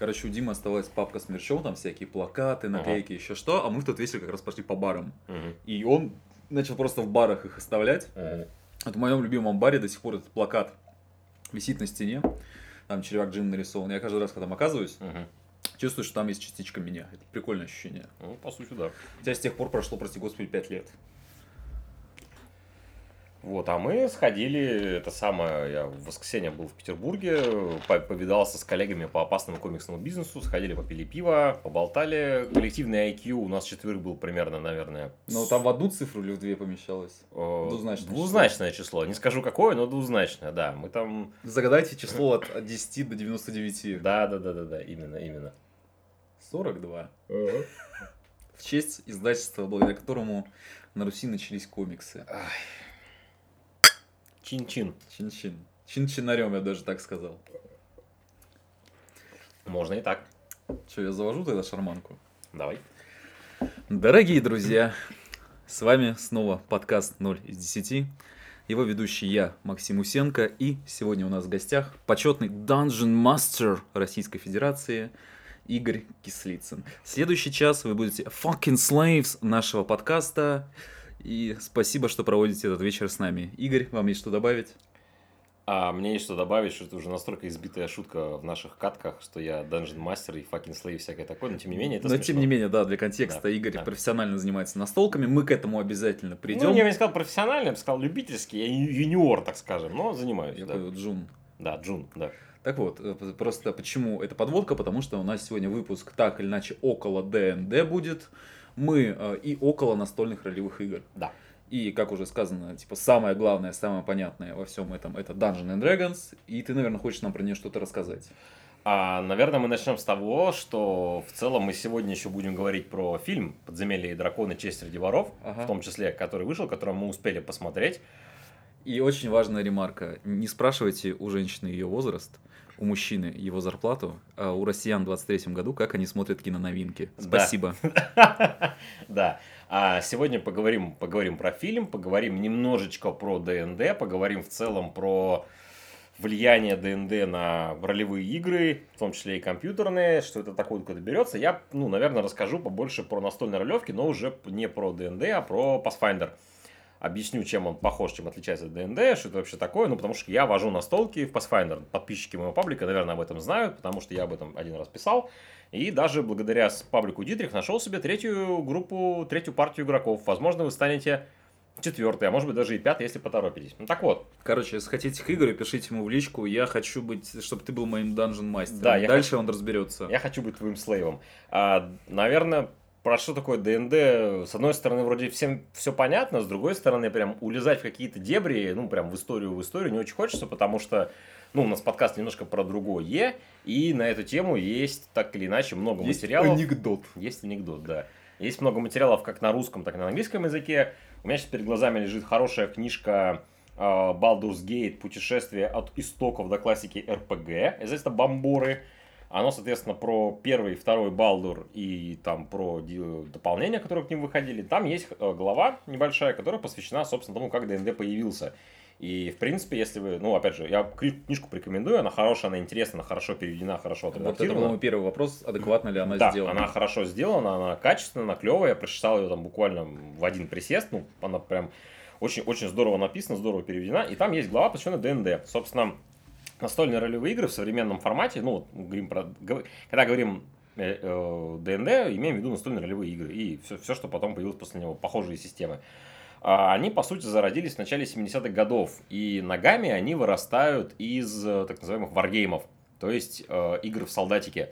Короче, у Димы оставалась папка с мерчом, там всякие плакаты, наклейки, еще что, а мы в тот вечер как раз пошли по барам. Мгм. И он начал просто в барах их оставлять. Мгм. Вот в моем любимом баре до сих пор этот плакат висит на стене. Там червяк Джим нарисован. Я каждый раз, когда там оказываюсь, Мгм. чувствую, что там есть частичка меня. Это прикольное ощущение. Ну, по сути, да. Хотя с тех пор прошло, прости господи, 5 лет. Вот, а мы сходили, это самое, я в воскресенье был в Петербурге, по- повидался с коллегами по опасному комиксному бизнесу, сходили, попили пиво, поболтали. Коллективный IQ у нас четверых был примерно, наверное, Но там в одну цифру или в две помещалось? э, Двузначное двузначное число. Не скажу какое, но двузначное, да. Мы там... Загадайте число от, от 10 до 99. Да, да, да, да, да, именно, именно. 42. В честь издательства, благодаря которому на Руси начались комиксы. Чин-чин. Чин-чин. Чин-чинарем, я даже так сказал. Можно и так. Че, я завожу тогда шарманку? Давай. Дорогие друзья, с вами снова подкаст 0 из 10. Его ведущий я, Максим Усенко, и сегодня у нас в гостях почетный Dungeon Master Российской Федерации Игорь Кислицын. Следующий час вы будете fucking slaves нашего подкаста, и спасибо, что проводите этот вечер с нами. Игорь, вам есть что добавить? А мне есть что добавить, что это уже настолько избитая шутка в наших катках, что я Dungeon мастер и fucking slave и всякое такое, но тем не менее это Но смешно. тем не менее, да, для контекста Да, Игорь да. профессионально занимается настолками, мы к этому обязательно придем. Ну, я бы не сказал профессионально, я бы сказал любительский, я юниор, так скажем, но занимаюсь, Я да. Джун. Да, Джун, да. Так вот, э, просто почему эта подводка? Потому что у нас сегодня выпуск так или иначе около ДНД будет. Мы э, и около настольных ролевых игр. Да. И, как уже сказано, типа, самое главное, самое понятное во всем этом это Dungeon and Dragons. И ты, наверное, хочешь нам про нее что-то рассказать. А, наверное, мы начнем с того, что в целом мы сегодня еще будем говорить про фильм «Подземелье и драконы. Честь среди воров», Ага. в том числе, который вышел, который мы успели посмотреть. И очень важная ремарка. Не спрашивайте у женщины ее возраст, у мужчины его зарплату, а у россиян в 23 году, как они смотрят киноновинки. Спасибо. Да. А сегодня поговорим, поговорим про фильм, поговорим немножечко про ДНД, поговорим в целом про влияние ДНД на ролевые игры, в том числе и компьютерные, что это такое, откуда берется. Я, ну, наверное, расскажу побольше про настольные ролевки, но уже не про ДНД, а про Pathfinder. Объясню, чем он похож, чем отличается от ДНД, что это вообще такое, ну, потому что я вожу настолки в Pathfinder. Подписчики моего паблика, наверное, об этом знают, потому что я об этом один раз писал. И даже благодаря паблику Дитрих нашел себе третью группу, третью партию игроков. Возможно, вы станете четвертой, а может быть даже и пятой, если поторопитесь. Ну так вот, Короче, если хотите к Игорю, пишите ему в личку. Я хочу быть, чтобы ты был моим данжен мастером. Да, я Дальше он разберется. я хочу быть твоим слейвом. А, наверное, про что такое ДНД, с одной стороны, вроде всем все понятно, с другой стороны, прям улезать в какие-то дебри, ну, прям в историю, в историю не очень хочется, потому что, ну, у нас подкаст немножко про другое, и на эту тему есть, так или иначе, много Есть материалов. анекдот. Есть анекдот, да. Есть много материалов как на русском, так и на английском языке. У меня сейчас перед глазами лежит хорошая книжка э, Baldur's Gate «Путешествие от истоков до классики РПГ». Издательство «Бомборы». Оно, соответственно, про первый и второй Балдур и там про дополнения, которые к ним выходили. Там есть э, глава небольшая, которая посвящена, собственно, тому, как ДНД появился. И, в принципе, если вы, ну, опять же, я кни- книжку порекомендую, она хорошая, она интересна, она хорошо переведена, хорошо Вот это отредактирована. мой первый вопрос, адекватно ли она да, сделана. она хорошо сделана, она качественная, она клевая. Я прочитал ее там буквально в один присест. Ну, она прям очень, очень здорово написана, здорово переведена. И там есть глава, посвященная ДНД. Собственно, настольные ролевые игры в современном формате, ну, вот говорим про, когда говорим э, э, ДНД, имеем в виду настольные ролевые игры и все, все, что потом появилось после него, похожие системы. А Они, по сути, зародились в начале 70-х годов, и ногами они вырастают из э, так называемых варгеймов, то есть э, игр в солдатике,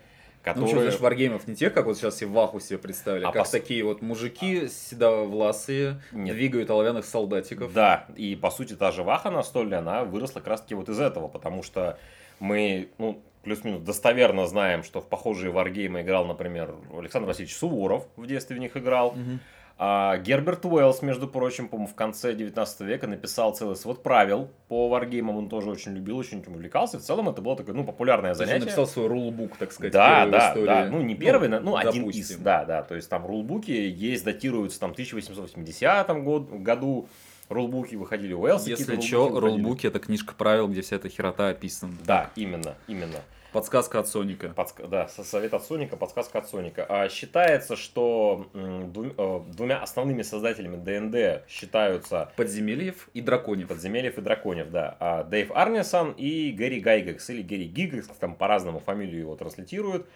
Ну, которые... что, знаешь, варгеймов не тех, как вот сейчас все Ваху себе представили, А как пос- такие вот мужики седовласые Нет. двигают оловянных солдатиков. Да, и по сути та же Ваха настольная, она выросла как раз таки вот из этого, потому что мы, ну, плюс-минус достоверно знаем, что в похожие варгеймы играл, например, Александр Васильевич Суворов в детстве в них играл. Мгм. А Герберт Уэллс, между прочим, по-моему, в конце 19 века написал целый свод правил по варгеймам, он тоже очень любил, очень этим увлекался. В целом это было такое, ну, популярное есть он занятие. написал свой рулбук, так сказать, Да, первый да, истории. да. Ну, не первый, но- ну, один допустим. из. Да, да. То есть там рулбуки есть, датируются там 1880 год, году. Рулбуки выходили у Уэллса. Если что, рулбуки рулбуки это книжка правил, где вся эта херота описана. Да, именно, именно. Подсказка от Соника. Подск... Да, совет от Соника, подсказка от Соника. А, считается, что э, двумя основными создателями ДНД считаются... Подземельев и Драконев. Подземельев и Драконев, да. А Дэйв Арнисон и Гэри Гайгекс, или Гэри Гигекс, там по-разному фамилию его транслитируют.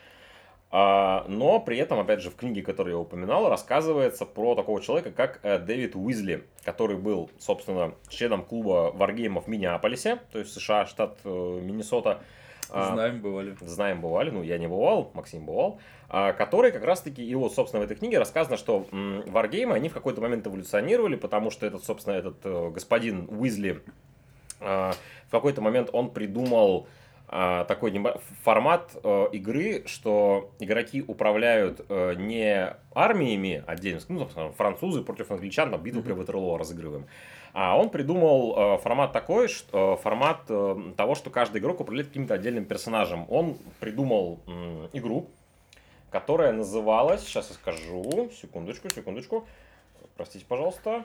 А, но при этом, опять же, в книге, которую я упоминал, рассказывается про такого человека, как э, Дэвид Уизли, который был, собственно, членом клуба Wargame в Миннеаполисе, то есть США, штат э, Миннесота. Знаем, бывали. Знаем, бывали. Ну, я не бывал, Максим бывал. А, который как раз-таки, и вот, собственно, в этой книге рассказано, что Wargame, они в какой-то момент эволюционировали, потому что этот, собственно, этот э, господин Уизли а, в какой-то момент он придумал такой формат э, игры, что игроки управляют э, не армиями отдельно, ну, французы против англичан, там битву при Ватерлоо разыгрываем, а он придумал э, формат такой, что, э, формат э, того, что каждый игрок управляет каким-то отдельным персонажем. Он придумал игру, которая называлась, сейчас я скажу, секундочку, секундочку, простите, пожалуйста,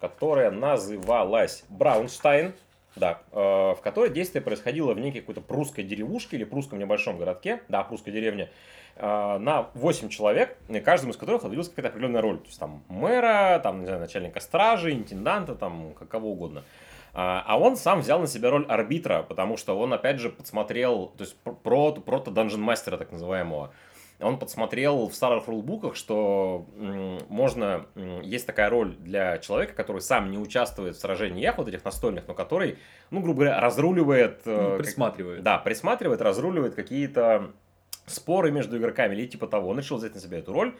которая называлась Браунштайн, да, в которой действие происходило в некой какой-то прусской деревушке или прусском небольшом городке, да, прусской деревне, Э, на 8 человек, каждому из которых отводилась какая-то определенная роль. То есть там мэра, там, не знаю, начальника стражи, интенданта, там, кого угодно. А, а он сам взял на себя роль арбитра, потому что он, опять же, подсмотрел, то есть про, прото данжен мастера так называемого. Он подсмотрел в старых рулбуках, что можно, есть такая роль для человека, который сам не участвует в сражениях вот этих настольных, но который, ну, грубо говоря, разруливает... Э, ну, присматривает. Как, да, присматривает, разруливает какие-то споры между игроками или типа того. Он решил взять на себя эту роль,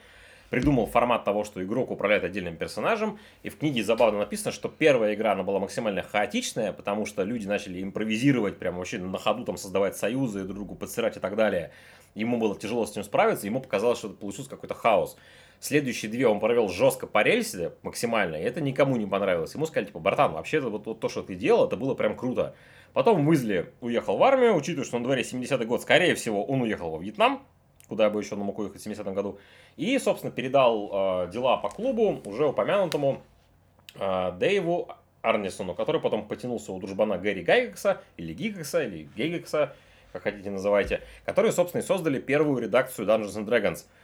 придумал формат того, что игрок управляет отдельным персонажем. И в книге забавно написано, что первая игра, она была максимально хаотичная, потому что люди начали импровизировать, прямо вообще на ходу там создавать союзы, друг другу подсырать и так далее. Ему было тяжело с этим справиться, ему показалось, что это получился какой-то хаос. Следующие две он провел жестко по рельсе, максимально, и это никому не понравилось. Ему сказали, типа, братан, вообще вот, вот то, что ты делал, это было прям круто. Потом Уизли уехал в армию, учитывая, что на дворе 70-й год, скорее всего, он уехал во Вьетнам, куда бы еще он мог уехать в 70-м году. И, собственно, передал э, дела по клубу уже упомянутому э, Дэйву Арнисону, который потом потянулся у дружбана Гэри Гайгекса, или Гигекса, или Гейгекса, как хотите называйте, которые, собственно, и создали первую редакцию Dungeons and Dragons –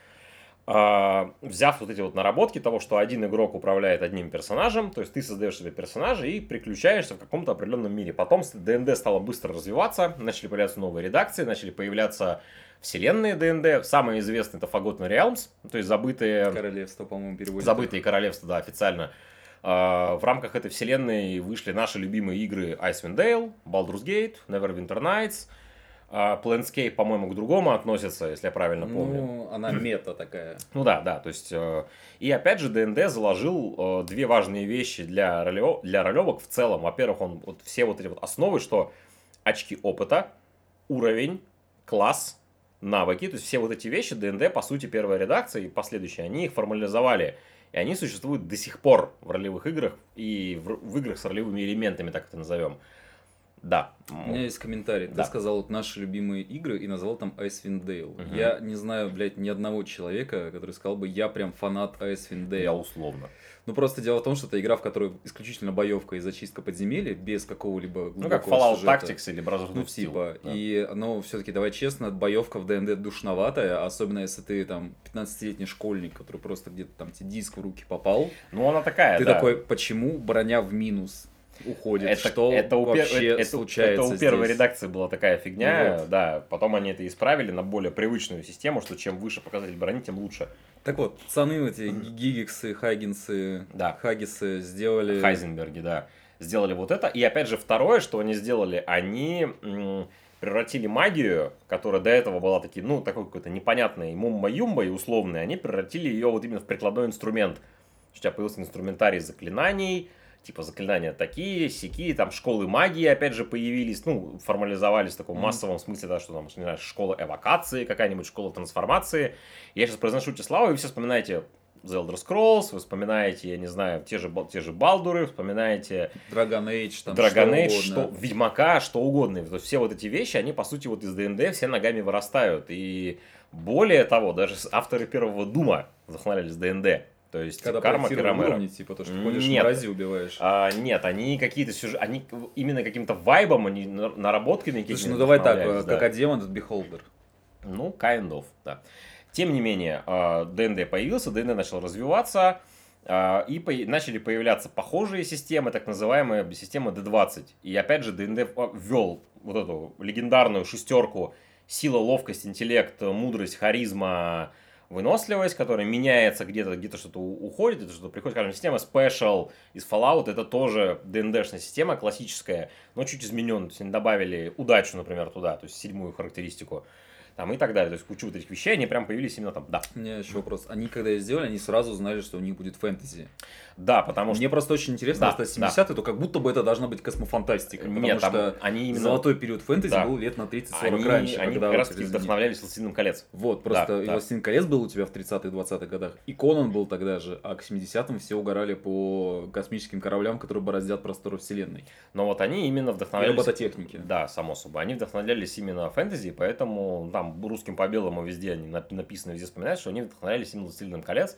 а, взяв вот эти вот наработки того, что один игрок управляет одним персонажем, то есть ты создаешь себе персонажа и приключаешься в каком-то определенном мире. Потом ДНД стало быстро развиваться, начали появляться новые редакции, начали появляться вселенные ДНД. Самые известные это Forgotten Realms, то есть забытые... Королевство, по-моему, переводится. Забытые королевства, да, официально. А, в рамках этой вселенной вышли наши любимые игры Icewind Dale, Baldur's Gate, Neverwinter Nights – а Planescape, по-моему, к другому относится, если я правильно помню. Ну, она мета такая. Ну да, да, то есть... Э, и опять же, ДНД заложил э, две важные вещи для, ролев... для ролевок в целом. Во-первых, он вот все вот эти вот основы, что очки опыта, уровень, класс, навыки, то есть все вот эти вещи ДНД, по сути, первая редакция и последующие, они их формализовали. И они существуют до сих пор в ролевых играх и в, в играх с ролевыми элементами, так это назовем. Да. У меня есть комментарий. Да. Ты сказал вот наши любимые игры и назвал там Icewind Dale. Угу. Я не знаю, блядь, ни одного человека, который сказал бы, я прям фанат Icewind Dale. Я условно. Ну просто дело в том, что это игра, в которой исключительно боевка и зачистка подземелья, без какого-либо глубокого Ну как Fallout сюжета. Tactics или Brothers Ну типа. Да. И, но все-таки, давай честно, боевка в ДНД душноватая, особенно если ты там 15-летний школьник, который просто где-то там тебе диск в руки попал. Ну она такая, Ты да. такой, почему броня в минус? Уходит. Это, что это у вообще это, случается Это у первой редакции была такая фигня, вот. да. Потом они это исправили на более привычную систему, что чем выше показатель брони, тем лучше. Так вот, пацаны эти Гигиксы, Хаггинсы, да. Хаггисы сделали... Хайзенберги, да. Сделали вот это. И опять же, второе, что они сделали, они превратили магию, которая до этого была таки, ну, такой какой-то непонятной мумба-юмба и условной, они превратили ее вот именно в прикладной инструмент. У тебя появился инструментарий заклинаний, типа заклинания такие, сякие, там школы магии опять же появились, ну, формализовались в таком массовом смысле, да, что там, не знаю, школа эвокации, какая-нибудь школа трансформации. Я сейчас произношу эти слова, и вы все вспоминаете The Elder Scrolls, вы вспоминаете, я не знаю, те же, те же Балдуры, вспоминаете... Dragon Age, там, Dragon Age, что, что, Ведьмака, что угодно. То есть все вот эти вещи, они, по сути, вот из ДНД все ногами вырастают. И более того, даже авторы первого Дума вдохновлялись ДНД. То есть Когда карма Пирамера. уровни, типа, то, что ходишь Нет. мрази убиваешь. А, нет, они какие-то сюжеты, они именно каким-то вайбом, они на- наработками какими-то Слушай, ну давай так, э, да. как один этот Beholder. Ну, kind of, да. Тем не менее, а, ДНД появился, ДНД начал развиваться, а, и по- начали появляться похожие системы, так называемая система D20. И опять же, ДНД ввел вот эту легендарную шестерку сила, ловкость, интеллект, мудрость, харизма, выносливость, которая меняется где-то, где-то что-то уходит, где-то что-то приходит. Скажем, система Special из Fallout, это тоже ДНДшная система, классическая, но чуть измененная. То есть они добавили удачу, например, туда, то есть седьмую характеристику. Там и так далее. То есть кучу вот этих вещей, они прям появились именно там. Да. У меня еще вопрос. Они когда ее сделали, они сразу знали, что у них будет фэнтези. Да, потому что... Мне просто очень интересно, Да, если 70-е, то как будто бы это должна быть космофантастика. Потому Нет, там что они именно... золотой период фэнтези Да. был лет на 30-40 Они, раньше. они когда как раз таки «Властелин». вдохновлялись «Властелином колец». Вот, просто Да, и да. «Властелин колец» был у тебя в 30-е, 20-х годах, и Конан был тогда же, а к 70-м все угорали по космическим кораблям, которые бороздят просторы вселенной. Но вот они именно И вдохновлялись... робототехники. Да, само собой. Они вдохновлялись именно фэнтези, поэтому там русским по белому везде они нап- написано, везде вспоминают, что они вдохновлялись именно «Властелином колец»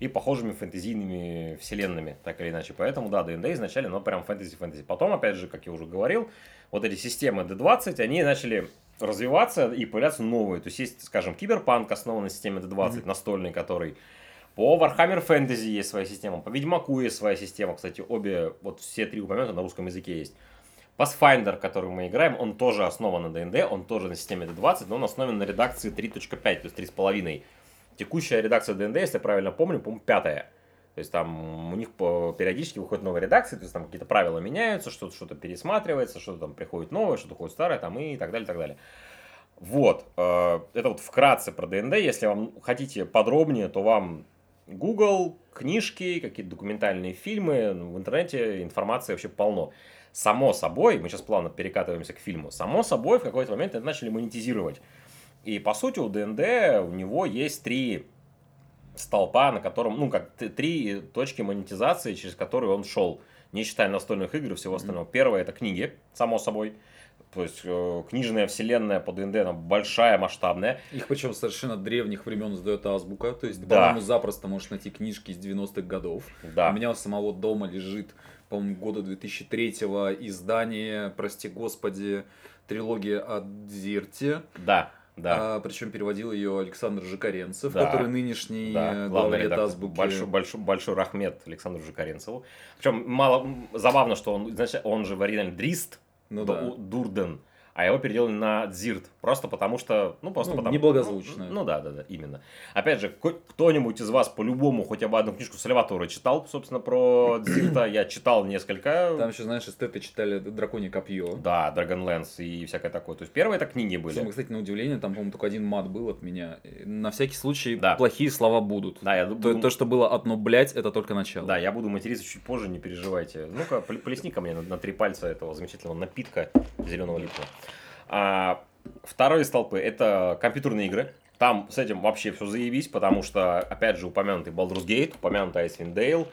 и похожими фэнтезийными вселенными, так или иначе. Поэтому, да, ДНД изначально, но прям фэнтези-фэнтези. Потом, опять же, как я уже говорил, вот эти системы D20, они начали развиваться и появляться новые. То есть есть, скажем, киберпанк, основан на системе D20, настольный, который по Warhammer Fantasy есть своя система, по Ведьмаку есть своя система. Кстати, обе, вот все три упомянуты на русском языке есть. Pathfinder, который мы играем, он тоже основан на D&D, он тоже на системе D20, но он основан на редакции 3.5, то есть 3.5. Текущая редакция D&D, если я правильно помню, по-моему, пятая. То есть там у них периодически выходят новые редакции, то есть там какие-то правила меняются, что-то что пересматривается, что-то там приходит новое, что-то уходит старое, там и так далее, так далее. Вот, э, это вот вкратце про ДНД. Если вам хотите подробнее, то вам Google, книжки, какие-то документальные фильмы, ну, в интернете информации вообще полно. Само собой, мы сейчас плавно перекатываемся к фильму, само собой в какой-то момент это начали монетизировать. И по сути у ДНД у него есть три столпа, на котором, ну как, три точки монетизации, через которые он шел, не считая настольных игр и всего остального. Первое это книги, само собой. То есть э, книжная вселенная по ДНД, она большая, масштабная. Их причем совершенно древних времен сдает азбука, то есть Да. по-моему, запросто можешь найти книжки из 90-х годов. Да. У меня у самого дома лежит, по-моему, года 2003-го издание, прости господи, трилогия о Дзирте. Да, да. причем переводил ее Александр Жикаренцев, Да. который нынешний Да, э, главный редактор. азбуки. Большой, большой, большой рахмет Александру Жикаренцеву. Причем мало забавно, что он, значит, он же в оригинале Дрист, Ну да. Дурден, а его переделали на Дзирт. Просто потому что, ну просто Ну, потому неблагозвучно. Ну, ну да, да, да, именно. Опять же, кто-нибудь из вас по-любому хотя бы одну книжку Сальватора читал, собственно, про Дзирта. Я читал несколько. Там еще, знаешь, эстеты читали «Драконье копье». Да, Dragonlance и всякое такое. То есть первые это книги были. Причем, кстати, на удивление, там, по-моему, только один мат был от меня. На всякий случай Да. плохие слова будут. Да, я То, буду- то, что было одно, блять, это только начало. Да, я буду материться чуть позже, не переживайте. Ну-ка, пл- плесни ко мне на, на три пальца этого замечательного напитка зеленого липного. А, вторые столпы это компьютерные игры. Там с этим вообще все заебись, потому что, опять же, упомянутый Baldur's Gate, упомянутый Icewind Dale,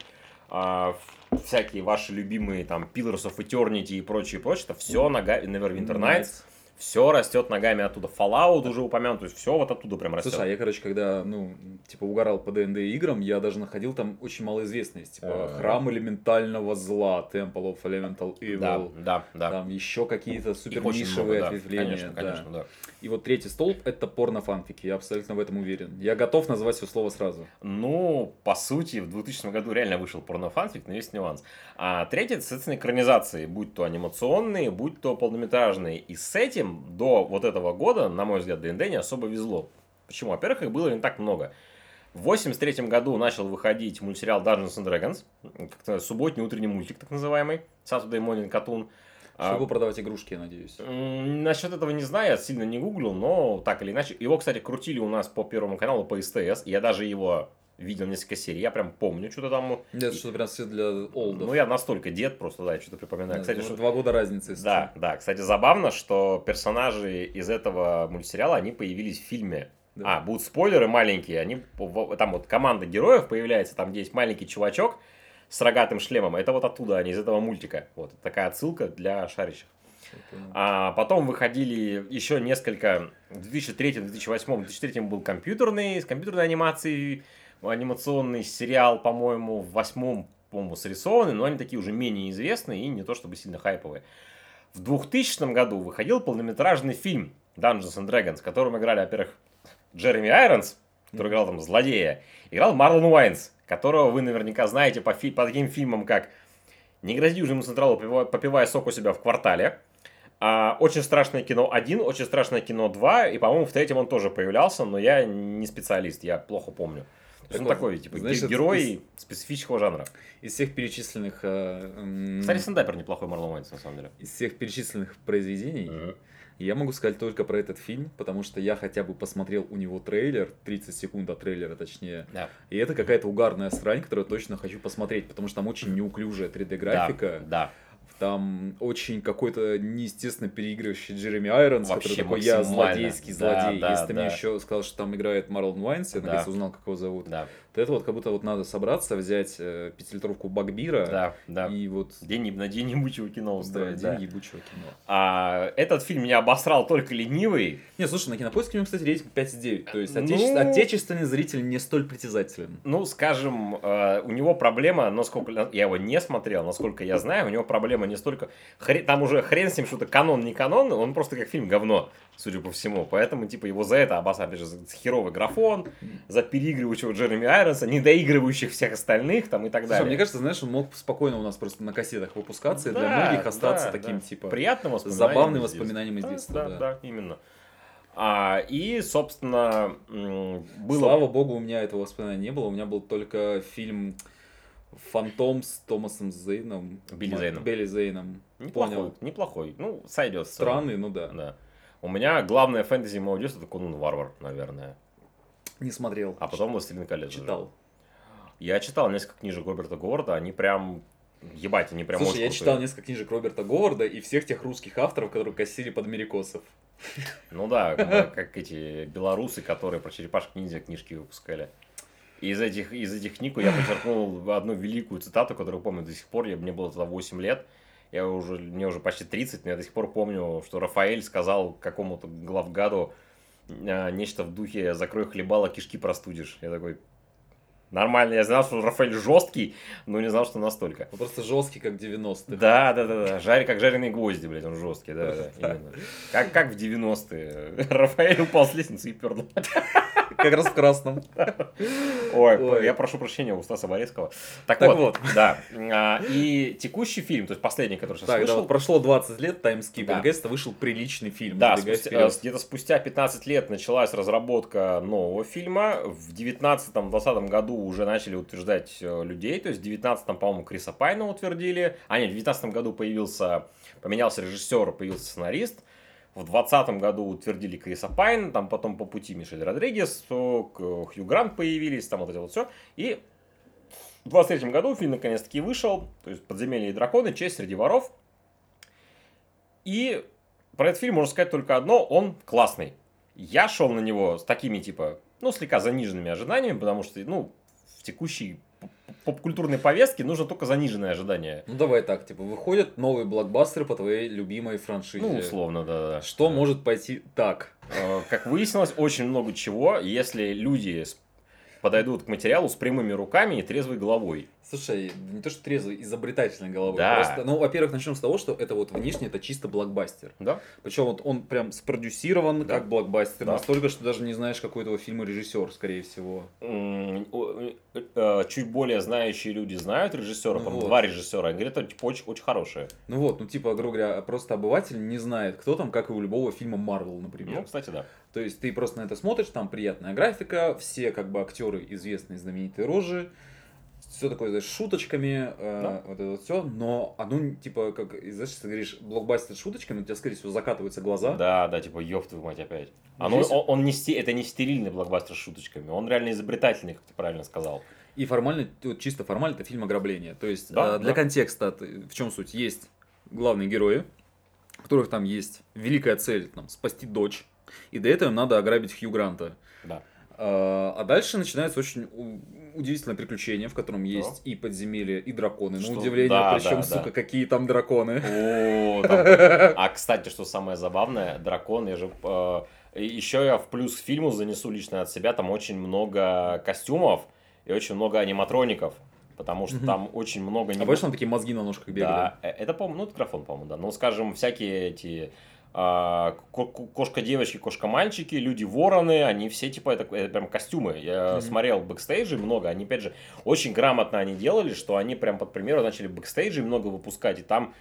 ф- всякие ваши любимые там Pillars of Eternity и прочее, прочее, это все нога... Neverwinter Nights, все растет ногами оттуда. Fallout уже упомянут, то есть все вот оттуда прям растет. Слушай, а я, короче, когда, ну, типа, угорал по ДНД играм, я даже находил там очень малоизвестность. Типа, Ага. Храм элементального зла, Temple of Elemental да, Evil. да, да. Там еще какие-то супер нишевые много, да. ответвления. Конечно, да. конечно, да. И вот третий столб это порно-фанфики. Я абсолютно в этом уверен. Я готов назвать все слово сразу. Ну, по сути, в 2000 году реально вышел порнофанфик, но есть нюанс. А третий, это, соответственно, экранизации, будь то анимационные, будь то полнометражные. И с этим до вот этого года, на мой взгляд, ДНД не особо везло. Почему? Во-первых, их было не так много. В 83 году начал выходить мультсериал Dungeons and Dragons, субботний утренний мультик, так называемый, Saturday Morning Cartoon. А, Чтобы продавать игрушки, я надеюсь. Насчет этого не знаю, я сильно не гуглил, но так или иначе. Его, кстати, крутили у нас по Первому каналу, по СТС. Я даже его видел несколько серий, я прям помню, что-то там. Это что-то прям все для олдов. Ну, я настолько дед просто, да, я что-то припоминаю. Да, Кстати, два- что- Два года разницы. если Да, да. Кстати, забавно, что персонажи из этого мультсериала, они появились в фильме. Да. А, будут спойлеры маленькие. Они, там вот команда героев появляется, там где есть маленький чувачок с рогатым шлемом. Это вот оттуда, они из этого мультика. Вот такая отсылка для шарящих. что. А потом выходили еще несколько, в 2003, 2008, в 2003 был компьютерный, с компьютерной анимацией анимационный сериал, по-моему, в восьмом, по-моему, срисованный, но они такие уже менее известные и не то чтобы сильно хайповые. В 2000 году выходил полнометражный фильм Dungeons and Dragons, в котором играли, во-первых, Джереми Айронс, который играл там злодея, играл Марлон Уайнс, которого вы наверняка знаете по, фи- по таким фильмам, как «Не грози Южному Централу, попивая, попивая сок у себя в квартале», а, «Очень страшное кино 1», «Очень страшное кино 2», и, по-моему, в третьем он тоже появлялся, но я не специалист, я плохо помню. Есть он вот, такой, типа, это герой из- специфического жанра. Из всех перечисленных... э, м, Кстати, стендапер неплохой Марлон Уайнс, на самом деле. из всех перечисленных произведений я могу сказать только про этот фильм, потому что я хотя бы посмотрел у него трейлер, 30 секунд от трейлера точнее, Да. и это какая-то угарная срань, которую точно хочу посмотреть, потому что там очень неуклюжая 3D-графика, Да, там очень какой-то неестественно переигрывающий Джереми Айронс, Вообще который такой, я злодейский Да, злодей. да, Если ты да. мне еще сказал, что там играет Марлон Уайнс, я Да. наконец узнал, как его зовут, да, то это вот как будто вот надо собраться, взять э, пятилитровку Багбира да, да. и вот День, на день ебучего кино да, устроить, день да. ебучего кино. А, этот фильм меня обосрал только ленивый. Не, слушай, на кинопоиске у него, кстати, рейтинг 5,9. То есть Ну- отече- отечественный зритель не столь притязателен. Ну, скажем, э, у него проблема, насколько я его не смотрел, насколько я знаю, у него проблема не столько... хре- Там уже хрен с ним, что-то канон, не канон, он просто как фильм говно, судя по всему. Поэтому, типа, его за это обосрали, опять же, за херовый графон, за переигрывающего Джереми Не доигрывающих всех остальных, там, и так Слушай, далее. мне кажется, знаешь, он мог спокойно у нас просто на кассетах выпускаться и для Да, многих остаться да, таким, да. типа, Приятным воспоминанием забавным из воспоминанием из Да, детства. Да, да. да, именно. А, и, собственно, было... Слава богу, у меня этого воспоминания не было. У меня был только фильм Фантом с Томасом Зейном. Билли Зейном. Билли Зейном. Неплохой, Понял. неплохой. Ну, сойдет. Странный, ну да. Да. У меня главное фэнтези моего детства это Конан Варвар, наверное. Не смотрел. А потом Властелин колец. уже. читал. Я читал несколько книжек Роберта Говарда, они прям... Ебать, они прям Слушай, очень я крутые. читал несколько книжек Роберта Говарда и всех тех русских авторов, которые косили под америкосов. Ну да, как, как эти белорусы, которые про черепашек ниндзя книжки выпускали. И из этих, из этих книг я подчеркнул одну великую цитату, которую помню до сих пор. Я, мне было тогда 8 лет. Я уже, мне уже почти 30, но я до сих пор помню, что Рафаэль сказал какому-то главгаду а, нечто в духе «закрой хлебало, кишки простудишь». Я такой, нормально, я знал, что Рафаэль жесткий, но не знал, что настолько. Он просто жесткий, как 90-х. Да, да, да, да. Жарь, как жареные гвозди, блядь, он жесткий, да, да, именно. Как, как в 90-е. Рафаэль упал с лестницы и пернул. Как раз в красном. Ой, я прошу прощения у Стаса Борецкого. Так, вот, да. А, И текущий фильм, то есть последний, который сейчас вышел, прошло 20 лет, таймскип, наконец-то вышел приличный фильм. Да, э, где-то спустя 15 лет началась разработка нового фильма. В 19-20 году уже начали утверждать э, людей. То есть в 19 по-моему, Криса Пайна утвердили. А нет, в 19 году появился, поменялся режиссер, появился сценарист. В 2020 году утвердили Криса Пайна, там потом по пути Мишель Родригес, Хью Грант появились, там вот это вот все. И в 23 году фильм наконец-таки вышел, то есть «Подземелье и драконы. Честь среди воров». И про этот фильм можно сказать только одно, он классный. Я шел на него с такими, типа, ну, слегка заниженными ожиданиями, потому что, ну, в текущей поп- поп-культурной повестке нужно только заниженное ожидание. Ну давай так, типа, выходят новые блокбастеры по твоей любимой франшизе. Ну, условно, да, да. Что может пойти так? Э, Как выяснилось, очень много чего, если люди с- подойдут к материалу с прямыми руками и трезвой головой. Слушай, не то что трезвый, изобретательной головой. Да. Просто, ну, во-первых, начнем с того, что это вот внешне это чисто блокбастер. Да? Причем вот он прям спродюсирован Да. как блокбастер, Да. настолько, что даже не знаешь, какой этого фильма режиссер, скорее всего. О- э, э, Чуть более знающие люди знают режиссера, Ну по-моему, вот. два режиссера, они говорят, типа, очень, очень хорошие. Ну вот, ну типа, грубо говоря, просто обыватель не знает, кто там, как и у любого фильма Марвел, например. Ну, кстати, да. То есть ты просто на это смотришь, там приятная графика, все как бы актеры известные, знаменитые рожи, все такое, с шуточками, э, Да. вот это вот все, но оно, типа, как, знаешь, ты говоришь, блокбастер с шуточками, у тебя, скорее всего, закатываются глаза. Да, да, типа, ёб твою мать опять. Оно, Здесь- он, он не это не стерильный блокбастер с шуточками, он реально изобретательный, как ты правильно сказал. И формально, вот чисто формально, это фильм ограбления. То есть, Да, э, для да. контекста, в чем суть? Есть главные герои, у которых там есть великая цель, там, спасти дочь, и для этого им надо ограбить Хью Гранта. Да. А а дальше начинается очень удивительное приключение, в котором есть и подземелья, и драконы. Что- На удивление, да, причем, да, сука, да. какие там драконы. О, там- А, кстати, что самое забавное, дракон, я же... еще я в плюс к фильму занесу лично от себя, там очень много костюмов, и очень много аниматроников, потому что там очень много... А там такие мозги на ножках бегали? Да, э, это, по-моему, ну, это графон, по-моему, да. Ну, скажем, всякие эти а, кошка-девочки, кошка-мальчики, люди-вороны, они все, типа, это, это прям костюмы. Я Мгм. смотрел бэкстейджи много, они, опять же, очень грамотно они делали, что они прям, под примеру, начали бэкстейджи много выпускать, и там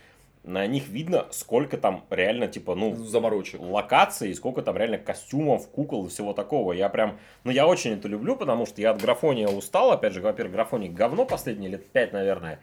на них видно, сколько там реально, типа, ну, Заморочек. локаций, сколько там реально костюмов, кукол и всего такого. Я прям, ну я очень это люблю, потому что я от графония устал. Опять же, во-первых, графоний говно последние лет пять, наверное.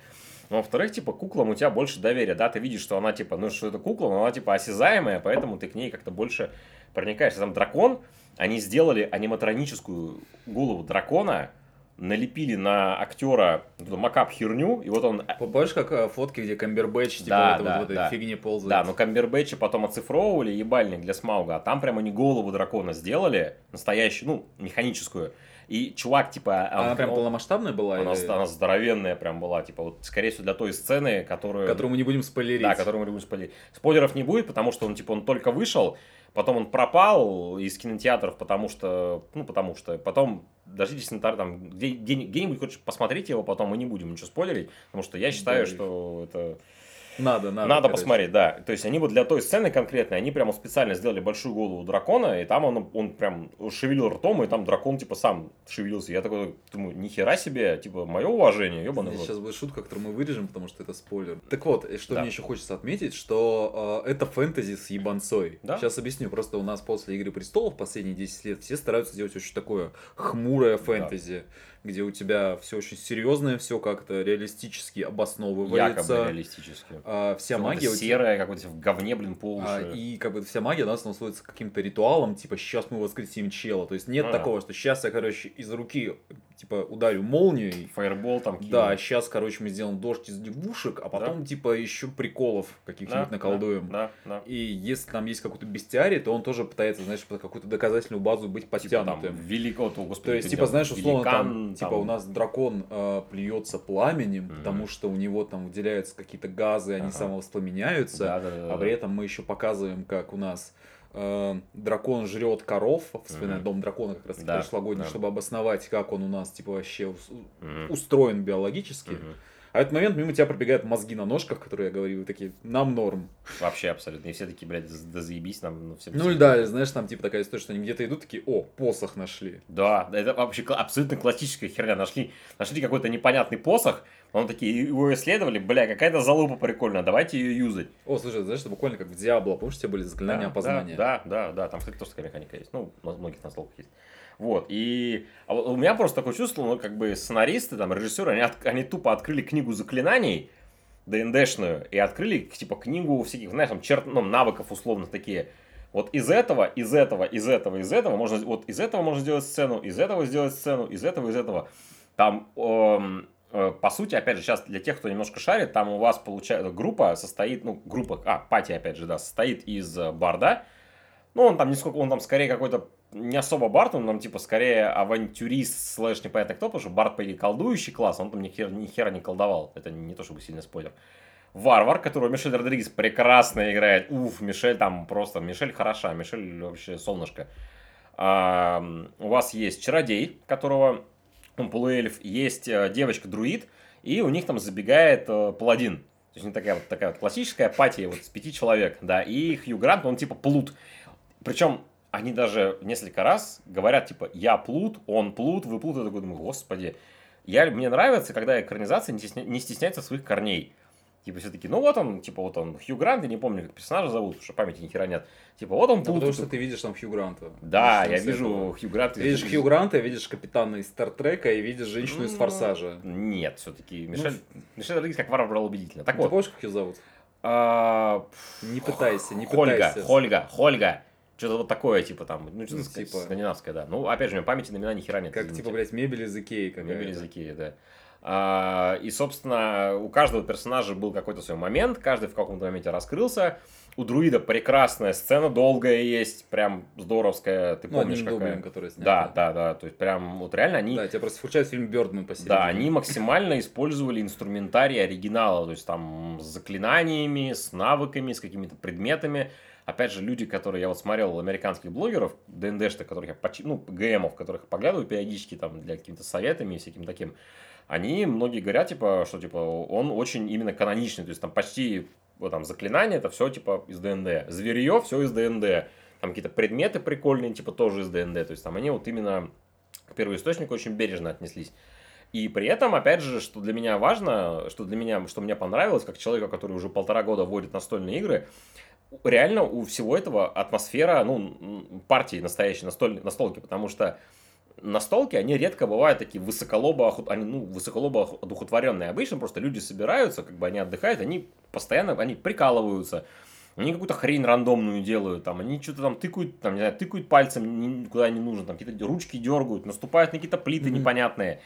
Но, во-вторых, типа, куклам у тебя больше доверия, да, ты видишь, что она, типа, ну, что это кукла, но она, типа, осязаемая, поэтому ты к ней как-то больше проникаешься. Там дракон, они сделали аниматроническую голову дракона, налепили на актера макап херню, и вот он Помнишь, как э, фотки, где Камбербэтч типа Да, в, да, вот в этой да. фигне ползает? Да, но Камбербэтча потом оцифровывали, ебальник для Смауга, а там прям они голову дракона сделали, настоящую, ну, механическую. И чувак, типа... Она он- прям он- полномасштабная была? она, или- она здоровенная прям была, типа, вот, скорее всего, для той сцены, которую... Которую мы не будем спойлерить. Да, которую мы будем спойлерить. Спойлеров не будет, потому что он, типа, он только вышел, потом он пропал из кинотеатров, потому что, ну, потому что, потом дождитесь на там, где, где, где-нибудь хоть посмотрите его, потом мы не будем ничего спойлерить, потому что я считаю, Да. что это... Надо, надо. Надо, короче. посмотреть, да. То есть они вот для той сцены конкретной, они прямо специально сделали большую голову дракона, и там он, он прям шевелил ртом, и там дракон типа сам шевелился. Я такой думаю, нихера себе, типа, мое уважение, ебаный рот. Сейчас будет шутка, которую мы вырежем, потому что это спойлер. Так вот, что Да. мне еще хочется отметить, что э, это фэнтези с ебанцой. Да. Сейчас объясню. Просто у нас после Игры престолов последние 10 лет все стараются сделать очень такое хмурое фэнтези, где у тебя все очень серьезное, все как-то реалистически Якобы обосновывается. реалистически. А, вся Всё магия у тебя- серая, какой-то в говне, блин, по уши. А, и как бы вся магия нас становится каким-то ритуалом, типа сейчас мы воскресим чела. То есть нет А. такого, что сейчас я, короче, из руки типа ударю молнией. Фаербол там кинул. Да, сейчас, короче, мы сделаем дождь из лягушек, а потом, типа, еще приколов каких-нибудь наколдуем. Да, да. И если там есть какой-то бестиарий, то он тоже пытается, знаешь, под какую-то доказательную базу быть Типа там подтянутым. великого, о, господи, То есть, типа, там знаешь, условно, там, великан, типа, там, у нас дракон э, плюется пламенем, Мгм. потому что у него там выделяются какие-то газы, они Ага. самовоспламеняются, Да, да, да, а да. при этом мы еще показываем, как у нас э, дракон жрет коров, вспоминаю Мгм. дом дракона как раз Да, прошлогодний, да. чтобы обосновать, как он у нас, типа, вообще Мгм. устроен биологически. Мгм. А в этот момент мимо тебя пробегают мозги на ножках, которые я говорил, такие, нам норм. Вообще абсолютно. И все такие, блядь, да заебись нам. Ну, всем Ну или да, знаешь, там типа такая история, что они где-то идут, такие, о, посох нашли. Да, это вообще абсолютно классическая херня. Нашли, нашли какой-то непонятный посох, он такие его исследовали, бля, какая-то залупа прикольная, давайте ее юзать. О, слушай, знаешь, это буквально как в Диабло, помнишь, у тебя были заклинания да, опознания? Да, да, да, там, кстати, тоже такая механика есть. Ну, у многих настолках есть. Вот, и а вот у меня просто такое чувство, ну, как бы сценаристы, там, режиссеры, они, от- они тупо открыли книгу заклинаний, ДНДшную, и открыли, типа, книгу всяких, знаешь, там, черт, ну, навыков условно такие. Вот из этого, из этого, из этого, из этого можно, вот из этого можно сделать сцену, из этого сделать сцену, из этого, из этого. Там, эм, по сути, опять же, сейчас для тех, кто немножко шарит, там у вас получается группа состоит, ну, группа, а, пати, опять же, да, состоит из э, барда. Ну, он там не сколько, он там скорее какой-то не особо бард, он там типа скорее авантюрист слэш непонятно кто, потому что бард, по идее, колдующий класс, он там ни хера, ни хера не колдовал. Это не то чтобы сильный спойлер. Варвар, которого Мишель Родригес прекрасно играет. Уф, Мишель там просто... Мишель хороша, Мишель вообще солнышко. А, у вас есть чародей, которого он полуэльф, есть э, девочка-друид, и у них там забегает э, паладин. То есть не такая вот такая вот классическая патия вот с пяти человек, да, и Хью Грант, он типа плут. Причем они даже несколько раз говорят, типа, я плут, он плут, вы плут. Я такой думаю, господи. Я, мне нравится, когда экранизация не, стесня- не стесняется своих корней. Типа, все таки ну вот он, типа, вот он, Хью Грант, я не помню, как персонажа зовут, потому что памяти ни хера нет. Типа, вот он Ну, плут. потому что ты видишь там Хью Гранта. Да, я вижу этого. Хью Гранта. Ты видишь Хью Гранта, видишь капитана из Стартрека и видишь женщину из Ну, Форсажа. Нет, все-таки Мишель, Мишель Родригес как варвар брал убедительно. Так Ты вот. помнишь, как ее зовут? а, Не пытайся, не Хольга, пытайся. Хольга, Хольга. Что-то вот такое, типа там, ну, что-то Ну, типа. скандинавское, да. Ну, опять же, у меня памяти на имена ни хера нет. Как, извините. типа, блядь, мебель из Икеи. Мебель языки, да. А, и, собственно, у каждого персонажа был какой-то свой момент, каждый в каком-то моменте раскрылся. У друида прекрасная сцена, долгая есть, прям здоровская, ты Ну, помнишь какая? дублем, который снят. Да, да, да, то есть прям вот реально они, Да, тебя просто включает фильм Бёрдман посередине. да, они максимально использовали инструментарий оригинала, то есть там с заклинаниями, с навыками, с какими-то предметами. опять же, люди, которые я вот смотрел, американских блогеров, ДНДшных, которых я почти, ну, ГМов, которых поглядываю периодически там для какими-то советами и всяким таким, они, многие говорят, типа, что, типа, он очень именно каноничный, то есть там почти, вот там, заклинание, это все, типа, из ДНД, зверье, все из ДНД, там какие-то предметы прикольные, типа, тоже из ДНД, то есть там они вот именно к первоисточнику очень бережно отнеслись. И при этом, опять же, что для меня важно, что для меня, что мне понравилось, как человека, который уже полтора года водит настольные игры, реально у всего этого атмосфера, ну, партии настоящей настоль, настолки, потому что настолки, они редко бывают такие высоколобо, они, ну, высоколобо одухотворенные. Обычно просто люди собираются, как бы они отдыхают, они постоянно, они прикалываются, они какую-то хрень рандомную делают, там, они что-то там тыкают, там, не знаю, тыкают пальцем никуда не нужно, там, какие-то ручки дергают, наступают на какие-то плиты mm-hmm. непонятные.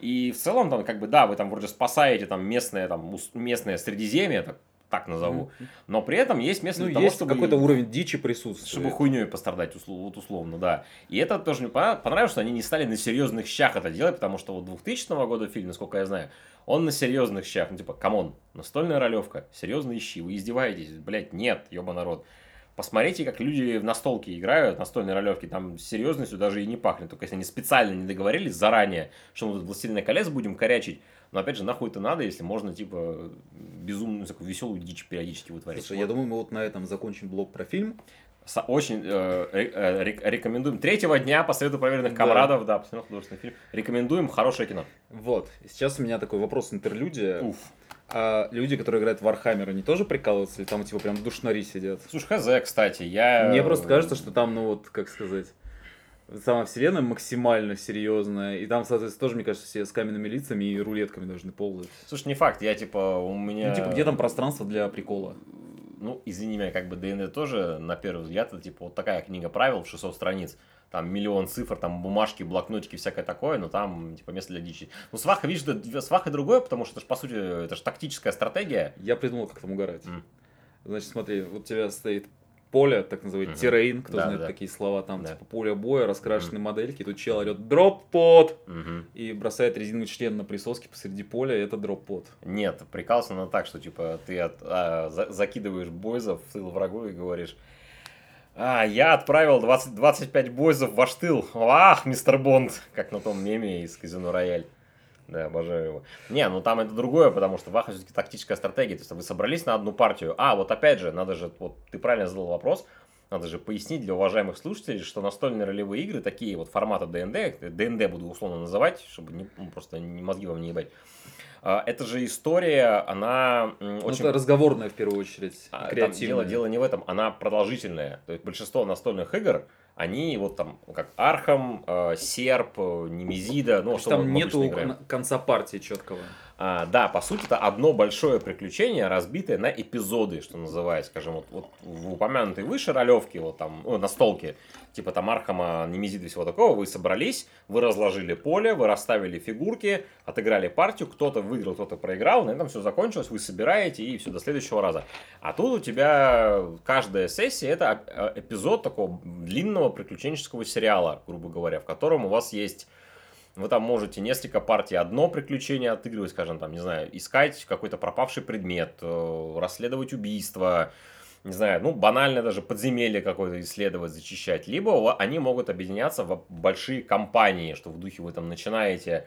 И в целом, там, как бы, да, вы там вроде спасаете там местное, там, местное Средиземье, так, так назову. Но при этом есть место ну, для того, есть чтобы... какой-то уровень дичи присутствует. Чтобы хуйней пострадать, вот условно, да. И это тоже мне понравилось, что они не стали на серьезных щах это делать, потому что вот 2000 года фильм, насколько я знаю, он на серьезных щах. Ну, типа, камон, настольная ролевка, серьезные щи, вы издеваетесь? Блять, нет, ёба народ. Посмотрите, как люди в настолке играют, настольные ролевки, там серьезностью даже и не пахнет. Только если они специально не договорились заранее, что мы тут «Властелина колец» будем корячить. Но опять же, нахуй это надо, если можно, типа, безумную, такую веселую дичь периодически вытворить. Слушай, вот. я думаю, мы вот на этом закончим блок про фильм. Очень э, э, рекомендуем. Третьего дня по совету проверенных комрадов, да, посмотрел художественный фильм. Рекомендуем, хорошее кино. Вот. Сейчас у меня такой вопрос интерлюдия. Уф. А люди, которые играют в Warhammer, они тоже прикалываются? Или там, типа, прям душнари сидят? Слушай, хз, кстати, я... Мне просто кажется, что там, ну вот, как сказать... Сама вселенная максимально серьезная, и там, соответственно, тоже, мне кажется, все с каменными лицами и рулетками должны ползать. Слушай, не факт, я, типа, у меня... Ну, типа, где там пространство для прикола? Ну, извини меня, как бы ДНД тоже, на первый взгляд, это, типа, вот такая книга правил в 600 страниц там миллион цифр, там бумажки, блокнотики, всякое такое, но там, типа, место для дичи. Ну, сваха, видишь, да, сваха другое, потому что это же, по сути, это же тактическая стратегия. Я придумал, как там угорать. Mm. Значит, смотри, вот у тебя стоит поле, так называемый, mm-hmm. террейн, кто да, знает да. такие слова, там, да. типа, поле боя, раскрашенные mm-hmm. модельки, тут чел орет дроп-под, mm-hmm. и бросает резиновый член на присоске посреди поля, это дроп-под. Нет, прикался на так, что, типа, ты от, а, за, закидываешь бойзов в тыл врагу и говоришь, а, я отправил 20, 25 бойзов в тыл. Ах, мистер Бонд, как на том меме из Казино Рояль. Да, обожаю его. Не, ну там это другое, потому что Ваха все-таки тактическая стратегия. То есть вы собрались на одну партию. А, вот опять же, надо же, вот ты правильно задал вопрос, надо же пояснить для уважаемых слушателей, что настольные ролевые игры, такие вот формата ДНД, ДНД буду условно называть, чтобы не, ну, просто мозги вам не ебать, это же история, она ну, очень... Это разговорная в первую очередь, а, креативная. Дело, дело не в этом, она продолжительная. То есть большинство настольных игр, они вот там, как Архам, э, Серп, Немезида, ну, что там нету конца партии четкого. А, да, по сути, это одно большое приключение, разбитое на эпизоды, что называется, скажем, вот, вот в упомянутой выше ролевке, вот там, настолке, типа там Архама, Немезида и всего такого, вы собрались, вы разложили поле, вы расставили фигурки, отыграли партию, кто-то выиграл, кто-то проиграл, на этом все закончилось, вы собираете и все, до следующего раза. А тут у тебя каждая сессия это эпизод такого длинного приключенческого сериала, грубо говоря, в котором у вас есть вы там можете несколько партий одно приключение отыгрывать, скажем, там, не знаю, искать какой-то пропавший предмет, э, расследовать убийство, не знаю, ну, банально даже подземелье какое-то исследовать, зачищать. Либо они могут объединяться в большие компании, что в духе вы там начинаете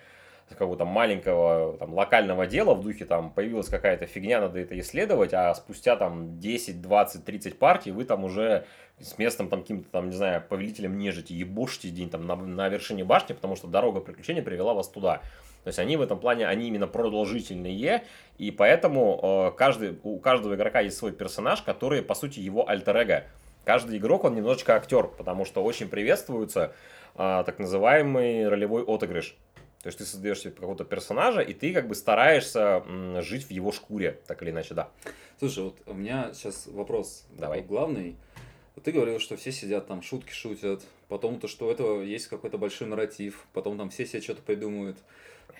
какого-то маленького там, локального дела, в духе там появилась какая-то фигня, надо это исследовать, а спустя там 10, 20, 30 партий вы там уже с местом там каким-то там, не знаю, повелителем нежити ебошите день там на, на вершине башни, потому что дорога приключения привела вас туда. То есть они в этом плане, они именно продолжительные, и поэтому э, каждый, у каждого игрока есть свой персонаж, который, по сути, его альтер-эго. Каждый игрок, он немножечко актер, потому что очень приветствуется э, так называемый ролевой отыгрыш. То есть ты создаешь себе какого-то персонажа, и ты как бы стараешься жить в его шкуре, так или иначе, да. Слушай, вот у меня сейчас вопрос Давай. Такой главный. Ты говорил, что все сидят там, шутки шутят, потом то, что у этого есть какой-то большой нарратив, потом там все себе что-то придумывают.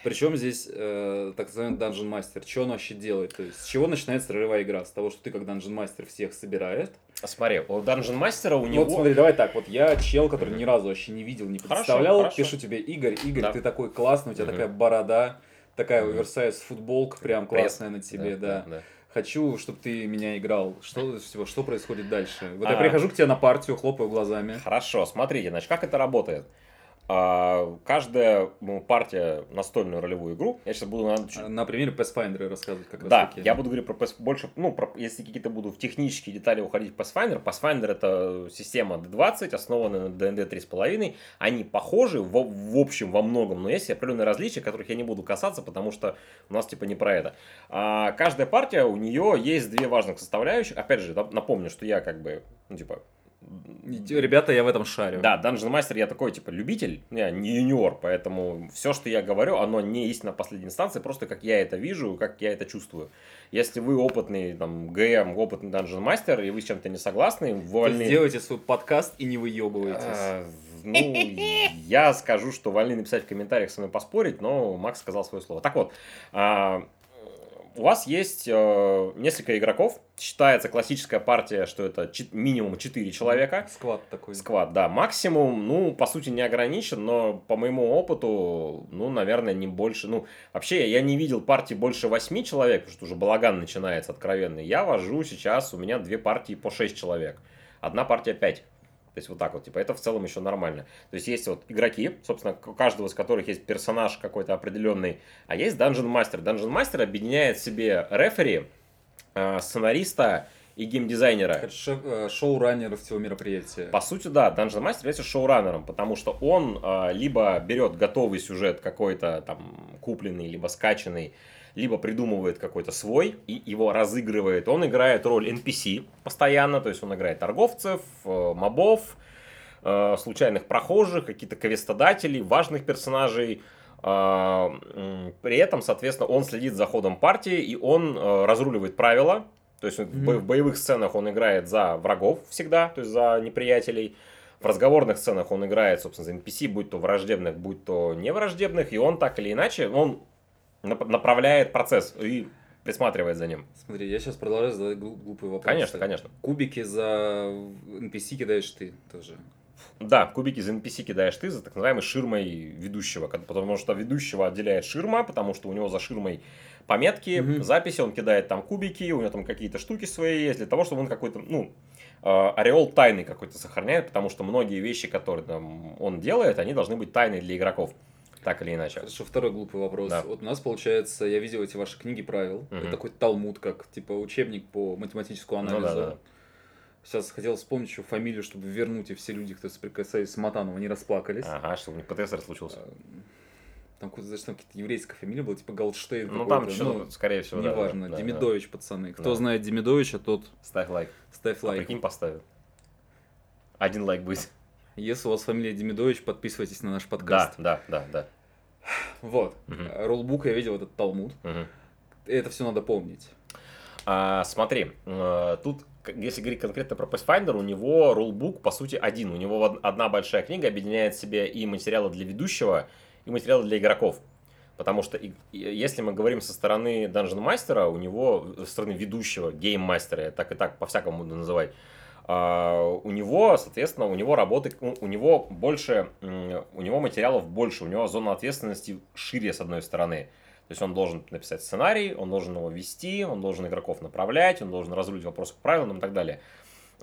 Причем здесь э, так называемый Dungeon Master? Что он вообще делает? То есть с чего начинается ролевая игра? С того, что ты как Dungeon Master всех собирает? А смотри, у Dungeon Master у него... Вот смотри, давай так, вот я чел, который ни разу вообще не видел, не представлял, хорошо, хорошо. пишу тебе, Игорь, Игорь, да. ты такой классный, у тебя угу. такая борода, такая угу. оверсайз футболка прям классная Пресс. на тебе, да. да. да. Хочу, чтобы ты меня играл. Что, что происходит дальше? Вот А. я прихожу к тебе на партию, хлопаю глазами. Хорошо, смотрите, значит, как это работает. А, каждая ну, партия настольную ролевую игру, я сейчас буду на, На примере Pathfinder рассказывать как раз Да, таки. я буду говорить про PS больше, ну, про, если какие-то буду в технические детали уходить в Pathfinder. Pathfinder это система D20, основанная на D&D 3.5. Они похожи в, в общем во многом, но есть определенные различия, которых я не буду касаться, потому что у нас типа не про это. А, каждая партия, у нее есть две важных составляющих. Опять же, нап- напомню, что я как бы, ну, типа, Ребята, я в этом шарю. да, Dungeon Master я такой, типа, любитель, я не юниор, поэтому все, что я говорю, оно не истина последней инстанции, просто как я это вижу, как я это чувствую. Если вы опытный, там, ГМ, опытный Dungeon Master, и вы с чем-то не согласны, То вольны... Сделайте свой подкаст и не выебывайтесь. А, Ну, я скажу, что вольны написать в комментариях со мной поспорить, но Макс сказал свое слово. Так вот, а, у вас есть э, несколько игроков. Считается классическая партия, что это чет- минимум 4 человека. Сквад такой. Сквад, да, максимум, ну, по сути, не ограничен, но по моему опыту, ну, наверное, не больше, ну, вообще, я не видел партии больше 8 человек, потому что уже балаган начинается откровенный. Я вожу сейчас, у меня две партии по 6 человек, одна партия 5. То есть вот так вот, типа, это в целом еще нормально. То есть есть вот игроки, собственно, у каждого из которых есть персонаж какой-то определенный, а есть Dungeon Master. Dungeon Master объединяет в себе рефери, э, сценариста и геймдизайнера. Э, шоураннер всего мероприятия. По сути, да, Dungeon Master является шоураннером, потому что он э, либо берет готовый сюжет какой-то там купленный, либо скачанный, либо придумывает какой-то свой и его разыгрывает. Он играет роль NPC постоянно, то есть он играет торговцев, э, мобов, э, случайных прохожих, какие-то квестодателей, важных персонажей. М, При этом, соответственно, он следит за ходом партии и он э, разруливает правила. То есть Мгм. в боевых сценах он играет за врагов всегда, то есть за неприятелей. В разговорных сценах он играет, собственно, за NPC, будь то враждебных, будь то невраждебных, и он так или иначе, он направляет процесс и присматривает за ним. Смотри, я сейчас продолжаю задавать глуп- глупые вопросы. Конечно, конечно. Кубики за NPC кидаешь ты тоже. Да, кубики из NPC кидаешь ты за так называемой ширмой ведущего, потому что ведущего отделяет ширма, потому что у него за ширмой пометки, Мгм. записи, он кидает там кубики, у него там какие-то штуки свои есть, для того, чтобы он какой-то, ну, э, ореол тайны какой-то сохраняет, потому что многие вещи, которые там он делает, они должны быть тайной для игроков, так или иначе. Хорошо, второй глупый вопрос. Да. Вот у нас, получается, я видел эти ваши книги правил. Мгм. Это такой талмуд, как типа учебник по математическому Ну анализу. да, да. Сейчас хотел вспомнить еще фамилию, чтобы вернуть, и все люди, кто соприкасались с Матановым, они расплакались. Ага, что у них ПТСР случился. Эм, Там какая-то, значит, там какая-то еврейская фамилия была, типа Голдштейн. Ну там что скорее всего, да, Неважно, да, да, Демидович, пацаны. Кто Да. знает Демидовича, тот да. Ставь лайк. ставь А лайк. прикинь, поставил. Один лайк будет. Если у вас фамилия Демидович, подписывайтесь на наш Да, подкаст. да, да, да. Вот. Мгм. Роллбук я видел этот талмуд. Мгм. Это все надо помнить. А, смотри, э, тут, если говорить конкретно про Pathfinder, у него рулбук, по сути, один. У него од- одна большая книга объединяет в себе и материалы для ведущего, и материалы для игроков. Потому что и- и если мы говорим со стороны Dungeon Master, у него, со стороны ведущего, гейммастера, я так и так по-всякому буду называть, у него, соответственно, у него работы, у у него больше, у него материалов больше, у него зона ответственности шире, с одной стороны. То есть он должен написать сценарий, он должен его вести, он должен игроков направлять, он должен разрулить вопросы к правилам и так далее.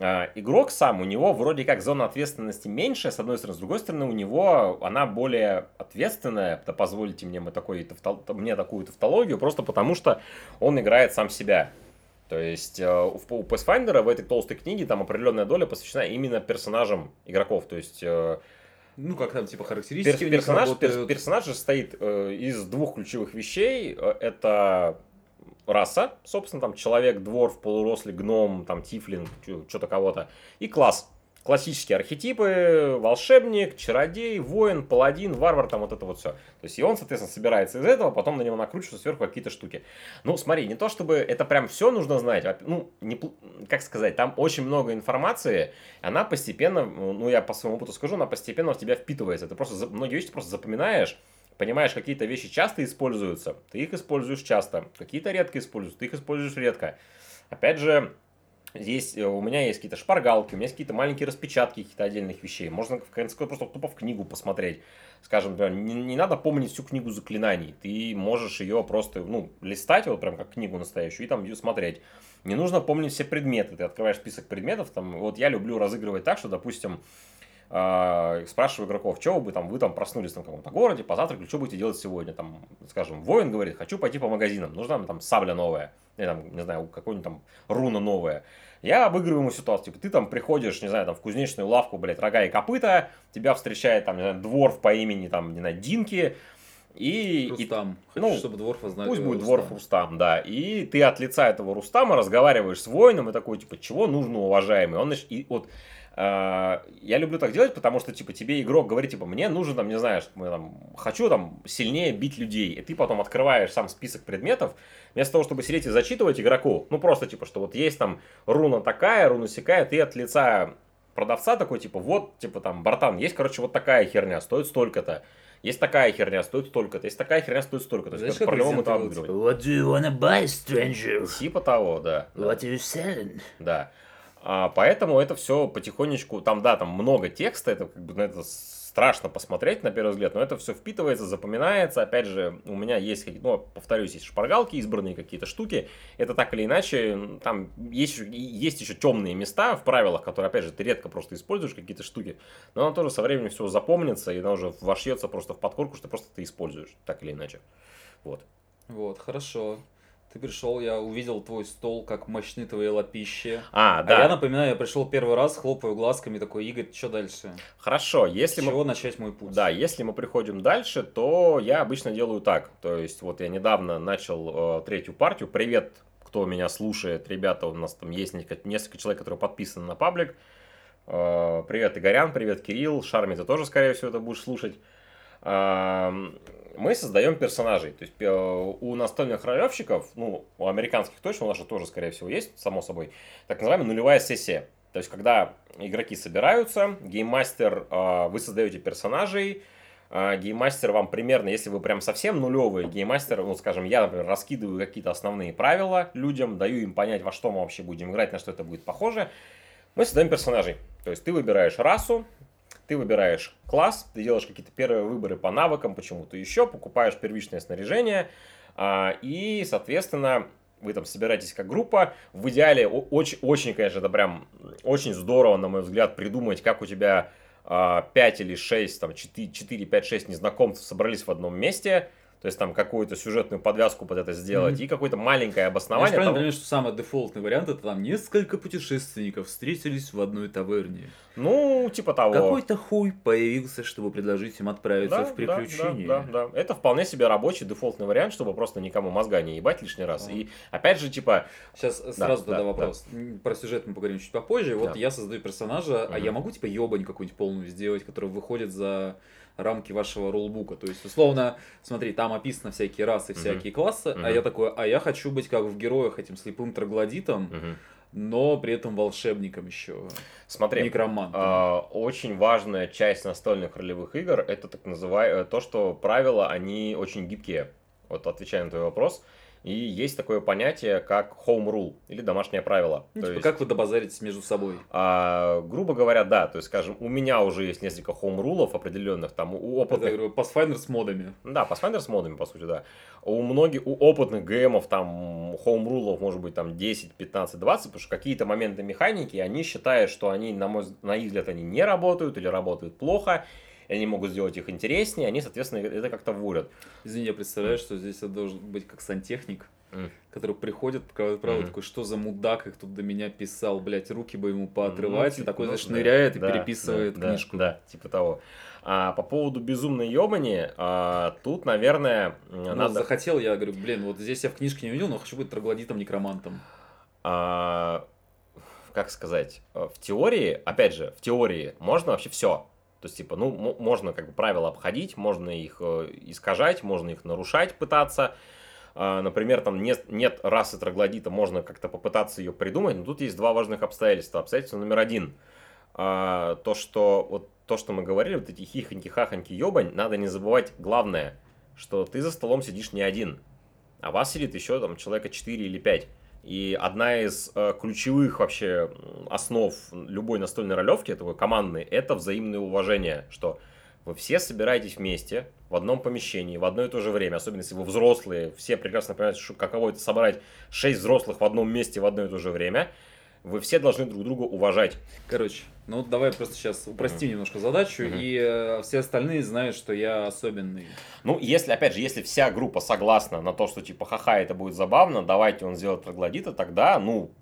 А, Игрок сам, у него вроде как зона ответственности меньше, с одной стороны, с другой стороны, у него она более ответственная, да позволите мне, мы такой, мне такую тавтологию, просто потому что он играет сам себя. То есть э, у Pathfinder в этой толстой книге там определенная доля посвящена именно персонажам игроков. То есть э, Ну, как там, типа, характеристики них персонаж, работают. перс- персонаж состоит э, из двух ключевых вещей. Э, Это раса, собственно, там человек, дворф, полурослый, гном, там тифлинг, что-то кого-то. И класс. Классические архетипы, волшебник, чародей, воин, паладин, варвар, там вот это вот все. То есть и он, соответственно, собирается из этого, потом на него накручиваются сверху какие-то штуки. Ну, смотри, не то чтобы это прям все нужно знать, а, ну, не, как сказать, там очень много информации, она постепенно, ну, я по своему опыту скажу, она постепенно в тебя впитывается. Ты просто, многие вещи ты просто запоминаешь, понимаешь, какие-то вещи часто используются, ты их используешь часто, какие-то редко используются, ты их используешь редко. Опять же, Здесь э, у меня есть какие-то шпаргалки, у меня есть какие-то маленькие распечатки каких-то отдельных вещей. Можно в конце концов просто тупо в книгу посмотреть. Скажем, например, не, не надо помнить всю книгу заклинаний. Ты можешь ее просто, ну, листать, вот прям как книгу настоящую, и там ее смотреть. Не нужно помнить все предметы. Ты открываешь список предметов, там, вот я люблю разыгрывать так, что, допустим, э, спрашиваю игроков, что вы там, вы там проснулись там в каком-то городе, позавтракали, что будете делать сегодня? Там, скажем, воин говорит, хочу пойти по магазинам, нужна там сабля новая, или там, не знаю, какой-нибудь там руна новая. Я обыгрываю ему ситуацию, типа, ты там приходишь, не знаю, там в кузнечную лавку, блядь, рога и копыта, тебя встречает там, не знаю, дворф по имени, там, не знаю, Динки, и, Рустам. и, Хочу, ну, чтобы Дворфа знали. Пусть будет Рустам. дворф Рустам, да. И ты от лица этого Рустама разговариваешь с воином и такой, типа, чего нужно, уважаемый? Он, значит, и вот я люблю так делать, потому что, типа, тебе игрок говорит, типа, мне нужно, там, не знаю, что, там, хочу, там, сильнее бить людей. И ты потом открываешь сам список предметов, вместо того, чтобы сидеть и зачитывать игроку, ну, просто, типа, что вот есть там руна такая, руна сякая, ты от лица продавца такой, типа, вот, типа, там, братан, есть, короче, вот такая херня, стоит столько-то. Есть такая херня, стоит столько-то. Есть такая херня, стоит столько-то. То есть, Знаешь, как по-любому это обыгрывать. What do you wanna buy, stranger? Типа того, да. да, What are you selling? да. А, поэтому это все потихонечку, там, да, там много текста, это как бы на это страшно посмотреть на первый взгляд, но это все впитывается, запоминается. Опять же, у меня есть, ну, повторюсь, есть шпаргалки, избранные какие-то штуки. Это так или иначе, там есть, есть еще темные места в правилах, которые, опять же, ты редко просто используешь какие-то штуки, но оно тоже со временем все запомнится, и оно уже вошьется просто в подкорку, что просто ты используешь, так или иначе. Вот. Вот, хорошо. Ты пришел, я увидел твой стол, как мощны твои лапищи. А, А да, я напоминаю, я пришел первый раз, хлопаю глазками, такой, Игорь, что дальше? хорошо, С если мы чего начать мой путь? Да, если мы приходим дальше, то я обычно делаю так. То есть, вот я недавно начал э, третью партию. Привет, кто меня слушает. Ребята, у нас там есть несколько, человек, которые подписаны на паблик. Э, привет, Игорян, привет, Кирилл. Шарми, ты тоже, скорее всего, это будешь слушать. Мы создаем персонажей. То есть э, у настольных ролевщиков, ну, у американских точно, у нас же тоже, скорее всего, есть, само собой, так называемая нулевая сессия. То есть, когда игроки собираются, гейммастер, э, вы создаете персонажей, э, гейммастер вам примерно, если вы прям совсем нулевый, гейммастер, ну, скажем, я, например, раскидываю какие-то основные правила людям, даю им понять, во что мы вообще будем играть, на что это будет похоже, мы создаем персонажей. То есть, ты выбираешь расу, ты выбираешь класс, ты делаешь какие-то первые выборы по навыкам, почему-то еще, покупаешь первичное снаряжение, а, и, соответственно, вы там собираетесь как группа. В идеале очень, очень, конечно, это прям очень здорово, на мой взгляд, придумать, как у тебя 5 или 6, там 4, 4 5, 6 незнакомцев собрались в одном месте, то есть там какую-то сюжетную подвязку под это сделать, Мгм. и какое-то маленькое Я же обоснование. правильно того- понимаю, что самый дефолтный вариант это там несколько путешественников встретились в одной таверне. Ну, типа того. Какой-то хуй появился, чтобы предложить им отправиться Да, в приключение. Да, да, да. Это вполне себе рабочий дефолтный вариант, чтобы просто никому мозга не ебать лишний раз. Ага. И опять же, типа, Сейчас сразу да, тогда вопрос. М, Про сюжет мы поговорим чуть попозже. Вот Да. я создаю персонажа, а Мгм. я могу типа ебань какую-нибудь полную сделать, которая выходит за рамки вашего рулбука. То есть, условно, смотри, там описано всякие расы, всякие классы, Мгм. а я такой, а я хочу быть как в героях этим слепым троглодитом, мгм. но при этом волшебником еще. смотри, Некромантом. а, очень важная часть настольных ролевых игр это так называемое то, что правила они очень гибкие. Вот отвечая на твой вопрос. И есть такое понятие, как home rule или домашнее правило. Ну, То типа, есть, как вы добазаритесь между собой? а, грубо говоря, да, то есть, скажем, у меня уже есть несколько home рулов определенных, там у Это, опытных я говорю, Pathfinder с модами. Да, Pathfinder с модами, по сути, да. У многих, у опытных ГМов там хоумрулов может быть там 10, 15, 20, потому что какие-то моменты механики, они считают, что они, на, мой, на их взгляд, они не работают или работают плохо, и они могут сделать их интереснее, они, соответственно, это как-то вводят. Извини, я представляю, что здесь это должен быть как сантехник, М. который приходит, правда, Мгм. такой, что за мудак их тут до меня писал, блядь, руки бы ему поотрывать, Ну, и такой, ну, знаешь, да, ныряет и да, переписывает да, книжку. Да, типа того. А по поводу безумной ебани, а, тут, наверное, Но надо... захотел, я говорю, блин, вот здесь я в книжке не увидел, но хочу быть троглодитом-некромантом. а, как сказать, э, в теории, опять же, в теории можно вообще все. То есть, типа, ну, мо- можно как бы правила обходить, можно их э, искажать, можно их нарушать, пытаться. А, Например, там нет, нет расы троглодита, можно как-то попытаться ее придумать, но тут есть два важных обстоятельства. Обстоятельство номер один. А, То, что вот то, что мы говорили, вот эти хихоньки, хахоньки, ебань, надо не забывать главное, что ты за столом сидишь не один, а вас сидит еще там человека 4 или 5. И одна из э, ключевых вообще основ любой настольной ролевки, этого командной, это взаимное уважение, что вы все собираетесь вместе в одном помещении в одно и то же время, особенно если вы взрослые, все прекрасно понимают, что каково это собрать шесть взрослых в одном месте в одно и то же время. Вы все должны друг друга уважать. Короче, ну вот давай просто сейчас упростим немножко задачу, Мгм. и э, все остальные знают, что я особенный. Ну, если, опять же, если вся группа согласна на то, что типа ха-ха, это будет забавно, давайте он сделает троглодита, тогда, ну,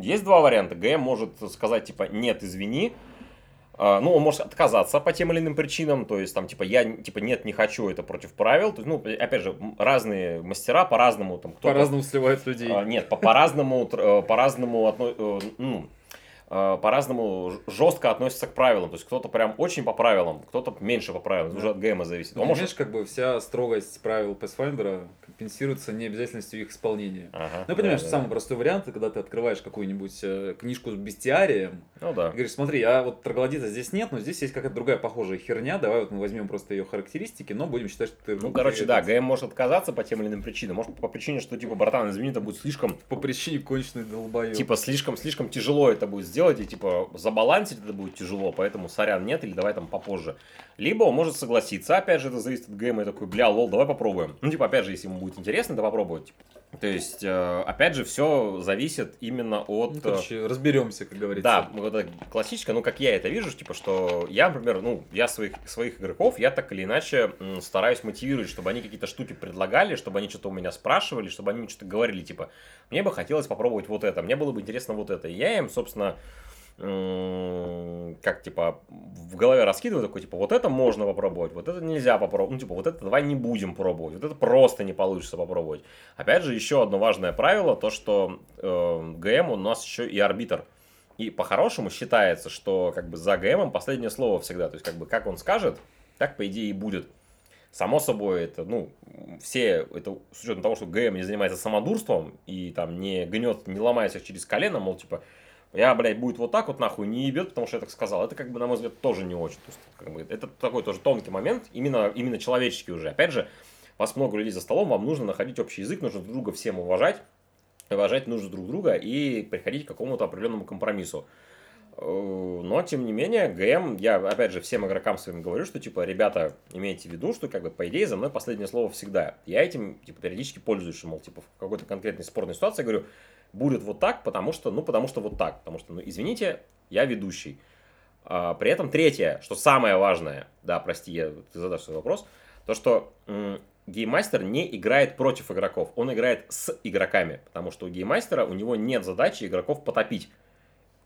есть два варианта. ГМ может сказать, типа, нет, извини. А, Ну, он может отказаться по тем или иным причинам, то есть там, типа, я, типа, нет, не хочу, это против правил. То есть, ну, опять же, разные мастера по-разному, там, кто По-разному сливают людей. А, Нет, по- по-разному, э, по-разному, э, ну, по-разному ж- жестко относится к правилам. То есть кто-то прям очень по правилам, кто-то меньше по правилам. Это уже от ГМа зависит. Ну, Он может- как бы вся строгость правил Pathfinder компенсируется необязательностью их исполнения. Ага, Ну, понимаешь, да, да, самый да. простой вариант, когда ты открываешь какую-нибудь э, книжку с бестиарием, Ну да. и говоришь, смотри, а вот троглодита здесь нет, но здесь есть какая-то другая похожая херня, давай вот мы возьмем просто ее характеристики, но будем считать, что ты... Ну, короче, да, ГМ может отказаться по тем или иным причинам. Может, по причине, что, типа, братан, извини, это будет слишком, По причине конченый долбоёб. типа, слишком, слишком тяжело это будет сделать, и, типа, забалансить это будет тяжело, поэтому, сорян, нет, или давай там попозже. Либо он может согласиться, опять же, это зависит от ГМ, и такой, бля, лол, давай попробуем. Ну, типа, опять же, если ему будет интересно, то попробовать. То есть, э, опять же, все зависит именно от... Ну, э, короче, разберемся, как говорится. Да, вот это классическое, ну, как я это вижу, типа, что я, например, ну, я своих, своих игроков, я так или иначе стараюсь мотивировать, чтобы они какие-то штуки предлагали, чтобы они что-то у меня спрашивали, чтобы они что-то говорили, типа, мне бы хотелось попробовать вот это, мне было бы интересно вот это. И я им, собственно, как, типа, в голове раскидываю, такой, типа, вот это можно попробовать, вот это нельзя попробовать, ну, типа, вот это давай не будем пробовать, вот это просто не получится попробовать. Опять же, еще одно важное правило, то, что э, ГМ у нас еще и арбитр. И по-хорошему считается, что как бы за ГМом последнее слово всегда. То есть, как бы, как он скажет, так, по идее, и будет. Само собой, это, ну, все, это с учетом того, что ГМ не занимается самодурством и там не гнет, не ломает всех через колено, мол, типа, я, блядь, будет вот так вот нахуй, не ебет, потому что я так сказал. Это, как бы, на мой взгляд, тоже не очень. То есть, как бы, это такой тоже тонкий момент, именно, именно человеческий уже. Опять же, вас много людей за столом, вам нужно находить общий язык, нужно друг друга всем уважать, уважать нужно друг друга и приходить к какому-то определенному компромиссу. Э, Но, тем не менее, ГМ, я, опять же, всем игрокам своим говорю, что, типа, ребята, имейте в виду, что, как бы, по идее, за мной последнее слово всегда. Я этим, типа, периодически пользуюсь, мол, типа, в какой-то конкретной спорной ситуации говорю, будет вот так, потому что, ну, потому что вот так. Потому что, ну, извините, я ведущий. А, при этом третье, что самое важное, да, прости, я, ты задашь свой вопрос, то, что м, гейммастер не играет против игроков, он играет с игроками, потому что у гейммастера у него нет задачи игроков потопить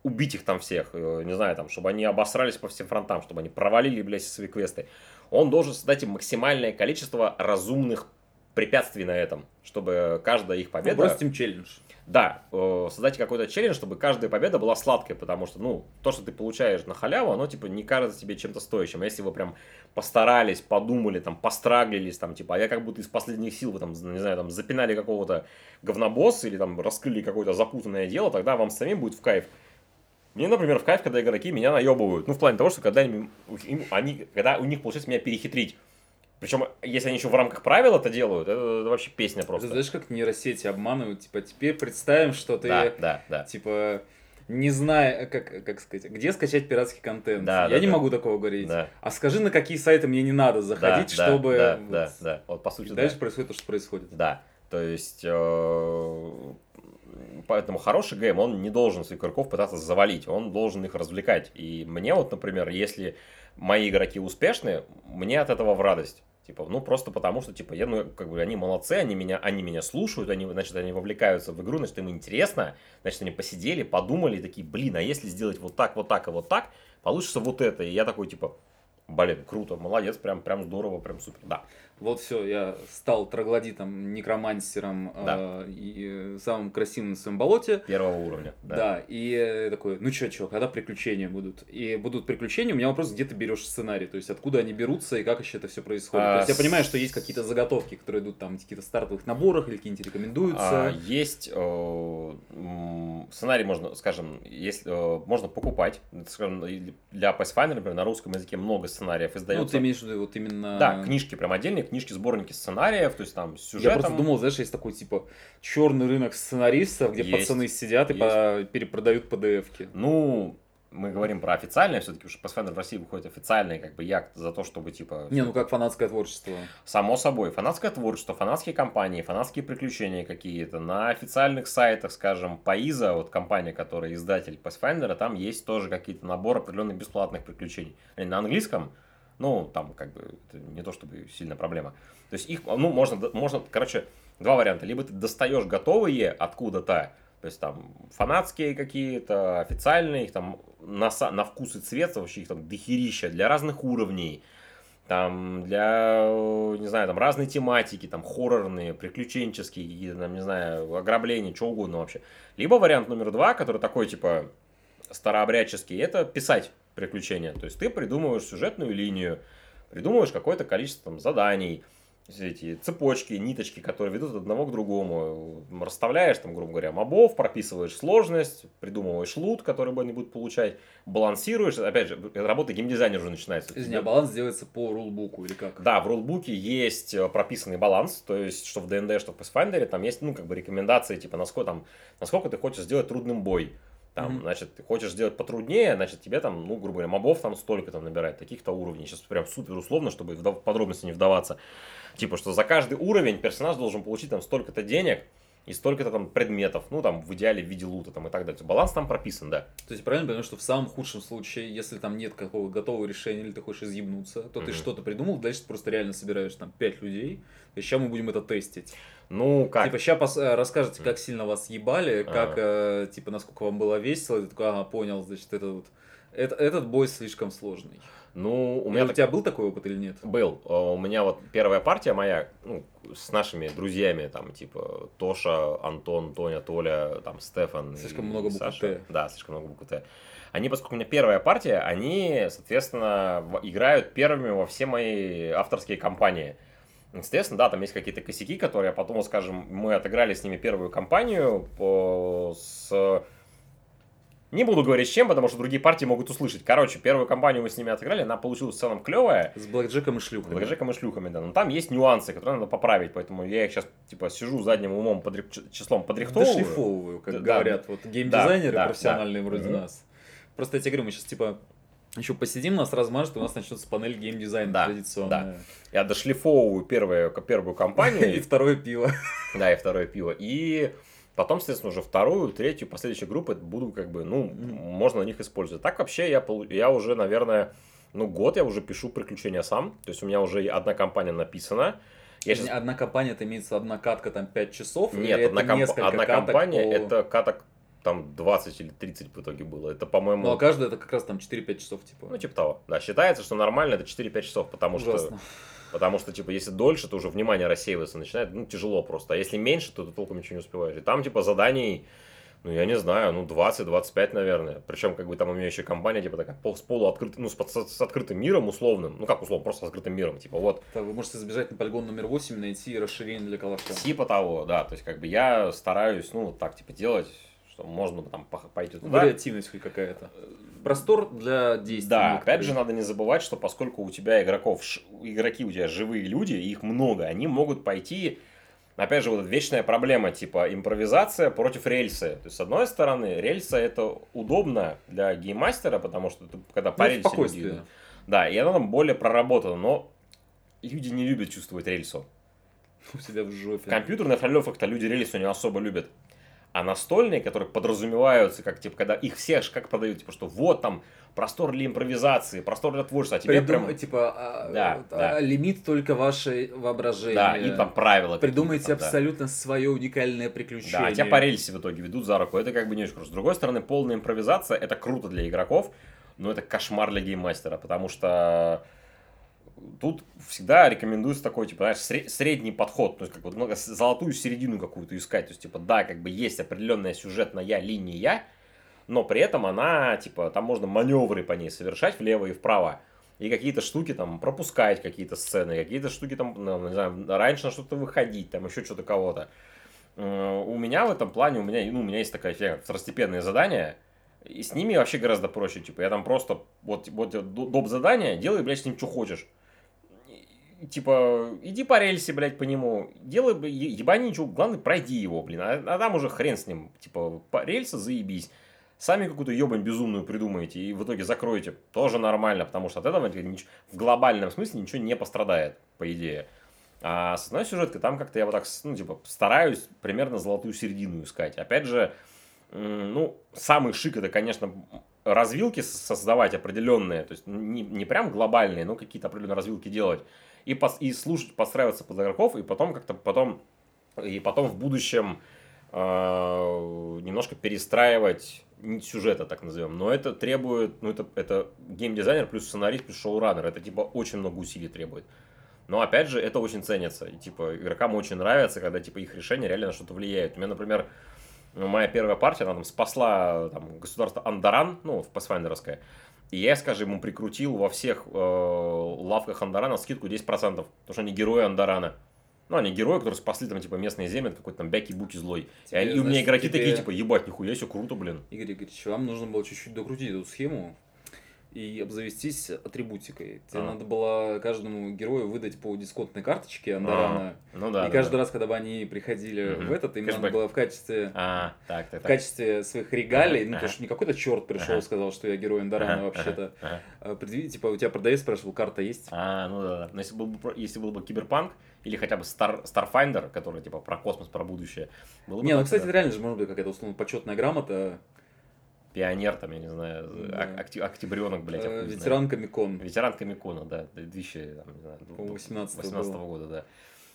убить их там всех, э, не знаю, там, чтобы они обосрались по всем фронтам, чтобы они провалили, блядь, свои квесты. Он должен создать им максимальное количество разумных препятствий на этом, чтобы каждая их Ну, победа... бросить им челлендж. Да, э, создать какой-то челлендж, чтобы каждая победа была сладкой, потому что, ну, то, что ты получаешь на халяву, оно, типа, не кажется тебе чем-то стоящим. А если вы прям постарались, подумали, там, постраглились, там, типа, а я как будто из последних сил, вы там, не знаю, там, запинали какого-то говнобосса или там раскрыли какое-то запутанное дело, тогда вам самим будет в кайф. Мне, например, в кайф, когда игроки меня наебывают. Ну, в плане того, что когда им- они, когда у них получается меня перехитрить. Причем, если они еще в рамках правил это делают, это, это вообще песня Ты просто. знаешь, как нейросети обманывают? Типа, теперь представим, что ты, Да, да, да. типа, не зная, как, как сказать, где скачать пиратский контент. Да, Я да, не да. могу такого говорить. Да. А скажи, на какие сайты мне не надо заходить, да, чтобы... Да, вот- да, да. Вот по сути, И да. дальше происходит то, что происходит. Да, то есть, э, поэтому хороший ГМ, он не должен своих игроков пытаться завалить, он должен их развлекать. И мне вот, например, если мои игроки успешны, мне от этого в радость. Типа, ну просто потому что, типа, я, ну, как бы они молодцы, они меня, они меня слушают, они, значит, они вовлекаются в игру, значит, им интересно, значит, они посидели, подумали, такие, блин, а если сделать вот так, вот так и вот так, получится вот это. И я такой, типа, блин, круто, молодец, прям, прям здорово, прям супер, да. Вот все, я стал троглодитом, некромансером Да. э, и э, самым красивым на своем болоте. Первого уровня. Да. и э, такой, ну чё, чё, когда приключения будут? И будут приключения, у меня вопрос, где ты берешь сценарий, то есть откуда они берутся и как еще это все происходит. А, то есть я понимаю, что есть какие-то заготовки, которые идут там в каких-то стартовых наборах или какие-нибудь рекомендуются. А, есть э, сценарий, можно, скажем, если, э, можно покупать. Скажем, для Pathfinder, например, на русском языке много сценариев Ну, издается. ты имеешь в виду вот именно... Да, книжки, прям отдельные книжки, сборники сценариев, то есть там с Я сюжетом. просто думал, знаешь, есть такой, типа, черный рынок сценаристов, где Есть. пацаны сидят и Есть. по- перепродают PDF-ки. Ну, мы говорим про официальное, все-таки уж Pathfinder в России выходит официальный, как бы я за то, чтобы типа. Не, ну как фанатское творчество. Само собой, фанатское творчество, фанатские компании, фанатские приключения какие-то. На официальных сайтах, скажем, Паиза, вот компания, которая издатель Pathfinder, там есть тоже какие-то наборы определенных бесплатных приключений. Они на английском, ну, там как бы не то чтобы сильная проблема. То есть их, ну, можно, можно, короче, два варианта. Либо ты достаешь готовые откуда-то, то есть там фанатские какие-то, официальные, их там на, на вкус и цвет вообще их там дохерища для разных уровней там для, не знаю, там разные тематики, там хоррорные, приключенческие, какие-то, там, не знаю, ограбления, что угодно вообще. Либо вариант номер два, который такой, типа, старообрядческий, это писать приключения. То есть ты придумываешь сюжетную линию, придумываешь какое-то количество там, заданий, все эти цепочки, ниточки, которые ведут от одного к другому. Расставляешь, там, грубо говоря, мобов, прописываешь сложность, придумываешь лут, который они будут получать, балансируешь. Опять же, работа геймдизайнера уже начинается. Извини, а баланс делается по рулбуку или как? Да, в рулбуке есть э, прописанный баланс, то есть, что в ДНД, что в Pathfinder, там есть, ну, как бы рекомендации, типа, насколько, там, насколько ты хочешь сделать трудным бой. Там, Мгм. значит, ты хочешь сделать потруднее, значит, тебе там, ну, грубо говоря, мобов там столько там набирать, таких-то уровней. Сейчас прям супер условно, чтобы в подробности не вдаваться. Типа, что за каждый уровень персонаж должен получить там столько-то денег и столько-то там предметов, ну, там, в идеале в виде лута там и так далее. Баланс там прописан, да. То есть правильно понимаю, что в самом худшем случае, если там нет какого готового решения, или ты хочешь изъебнуться, то ты Мгм. что-то придумал, дальше ты просто реально собираешь там 5 людей, сейчас мы будем это тестить. Ну, как? Типа сейчас расскажете, как сильно вас ебали, Ага. как, э, типа, насколько вам было весело, и ты такой, ага, понял, значит, это вот... Это, этот бой слишком сложный. ну, у меня у тебя был такой опыт или нет? Был. Э, У меня вот первая партия моя, ну, с нашими друзьями, там, типа, Тоша, Антон, Тоня, Толя, там, Стефан. Слишком и много букв Саша. «Т». Да, слишком много букв Т. Они, поскольку у меня первая партия, они, соответственно, играют первыми во все мои авторские компании. Естественно, да, там есть какие-то косяки, которые потом, вот, скажем, мы отыграли с ними первую кампанию по, с... Не буду говорить с чем, потому что другие партии могут услышать. Короче, первую кампанию мы с ними отыграли, она получилась в целом клевая. С блэкджеком и шлюхами. Блэкджеком и шлюхами, да. Но там есть нюансы, которые надо поправить, поэтому я их сейчас, типа, сижу задним умом, ч- числом подрихтовываю. Дошлифовываю, как Да, говорят вот геймдизайнеры да, да, профессиональные да. вроде Мгм. нас. Просто я тебе говорю, мы сейчас типа еще посидим, нас размажет, и у нас начнется панель геймдизайна Да, традиционная. Я дошлифовываю первую, первую И кампанию, второе пиво. да, и второе пиво, и потом, соответственно, уже вторую, третью, последующие группы буду, как бы, ну, можно на них использовать. Так вообще я, я уже, наверное, ну, год я уже пишу приключения сам, то есть у меня уже одна кампания написана. Я щас- Одна компания, это имеется одна катка там 5 часов? Нет, одна, комп- одна компания, по- это каток там 20 или 30 в итоге было. Это, по-моему, Ну, а каждая это как раз там 4-5 часов, типа. ну, типа того. Да, считается, что нормально это 4-5 часов, потому что, Ужасно. потому что, типа, если дольше, то уже внимание рассеивается начинает, ну, тяжело просто. А если меньше, то ты толком ничего не успеваешь. И там, типа, заданий, ну, я не знаю, ну, 20-25, наверное. Причем, как бы, там у меня еще компания, типа, такая, пол- с полуоткрытым, ну, с, под- с открытым миром условным. Ну, как условно, просто с открытым миром. Типа, вот, Да, Вы можете забежать на полигон номер 8 и найти расширение для калаша. Типа того, да. То есть, как бы я стараюсь, ну, вот так, типа, делать, что можно там пойти туда. Вариативность хоть какая-то. Простор для действий. Да, некоторых. опять же, надо не забывать, что поскольку у тебя игроков, игроки у тебя живые люди, их много, они могут пойти, опять же, вот вечная проблема, типа, импровизация против рельсы. То есть, с одной стороны, рельса это удобно для гейммастера, потому что ты, когда по Ну, рельсе люди. Да, и она там более проработана, но люди не любят чувствовать рельсу. У себя в жопе. В компьютерных ролевках-то люди рельсу не особо любят. А настольные, которые подразумеваются, как типа, когда их все аж как продают, типа, что вот там простор для импровизации, простор для творчества, а тебе Придум- прям... типа, а, Да, а, да. лимит только ваше воображение. Да, и там правила. Придумайте там, да. абсолютно свое уникальное приключение. Да, а тебя по рельсе в итоге ведут за руку. Это как бы не очень круто. С другой стороны, полная импровизация это круто для игроков, но это кошмар для гейммастера, потому что тут всегда рекомендуется такой, типа, знаешь, сре- средний подход, то есть, как вот много золотую середину какую-то искать. То есть, типа, да, как бы есть определенная сюжетная линия, но при этом она, типа, там можно маневры по ней совершать влево и вправо. И какие-то штуки там пропускать, какие-то сцены, какие-то штуки там, ну, не знаю, раньше на что-то выходить, там еще что-то кого-то. У меня в этом плане, у меня, ну, у меня есть такая фигня, второстепенные задания. И с ними вообще гораздо проще. Типа, я там просто, вот, вот доп. задание, делай, блядь, с ним что хочешь. Типа, иди по рельсе, блядь, по нему. Делай, ебани ничего, главное, пройди его, блин. А, а там уже хрен с ним. Типа, по рельса заебись. Сами какую-то ебань безумную придумаете и в итоге закроете. Тоже нормально, потому что от этого в глобальном смысле ничего не пострадает, по идее. А с одной сюжеткой там как-то я вот так, ну, типа, стараюсь примерно золотую середину искать. Опять же, ну, самый шик это, конечно, развилки создавать определенные, то есть не, не прям глобальные, но какие-то определенные развилки делать. И, пос- и слушать, подстраиваться под игроков, и потом как-то потом, и потом в будущем э, немножко перестраивать сюжета, так назовем. Но это требует, ну это, это геймдизайнер плюс сценарист плюс шоураннер. Это типа очень много усилий требует. Но опять же, это очень ценится. И, типа, игрокам очень нравится, когда типа их решения реально на что-то влияют. У меня, например, моя первая партия, она там спасла там, государство Андаран, ну, в Pathfinder'овское. И я, скажем, ему прикрутил во всех э, лавках Андарана скидку 10%, потому что они герои Андарана. Ну, они герои, которые спасли там, типа, местные земли, какой-то там бяки-буки злой. И, Тебе, они- и у меня значит, игроки тебе- такие, типа, ебать, нихуя себе, круто, блин. Игорь Игоревич, вам нужно было чуть-чуть докрутить эту схему и обзавестись атрибутикой. Тебе А. надо было каждому герою выдать по дисконтной карточке Андарана. Ну да. и да, каждый да. раз, когда бы они приходили Мгм. в этот, им надо Кэшбэк. было в качестве А, так, так, в качестве своих регалий, ну, Ага. то что не какой-то черт пришел и сказал, что я герой Андарана Ага, вообще-то. ага. А, предвид- типа, у тебя продавец спрашивал, карта есть? А, ну да, да. Но если был бы, если был бы Киберпанк или хотя бы Star, Starfinder, который типа про космос, про будущее, было бы Не, ну, кстати, реально же может быть какая-то условно почетная грамота. Пионер там, я не знаю, Да. ак- акти- октябренок, блядь, э, ветеран Комикон. Ветеран Комикона, да, 2000, там, не знаю, По-моему, 18 18 было. года, да.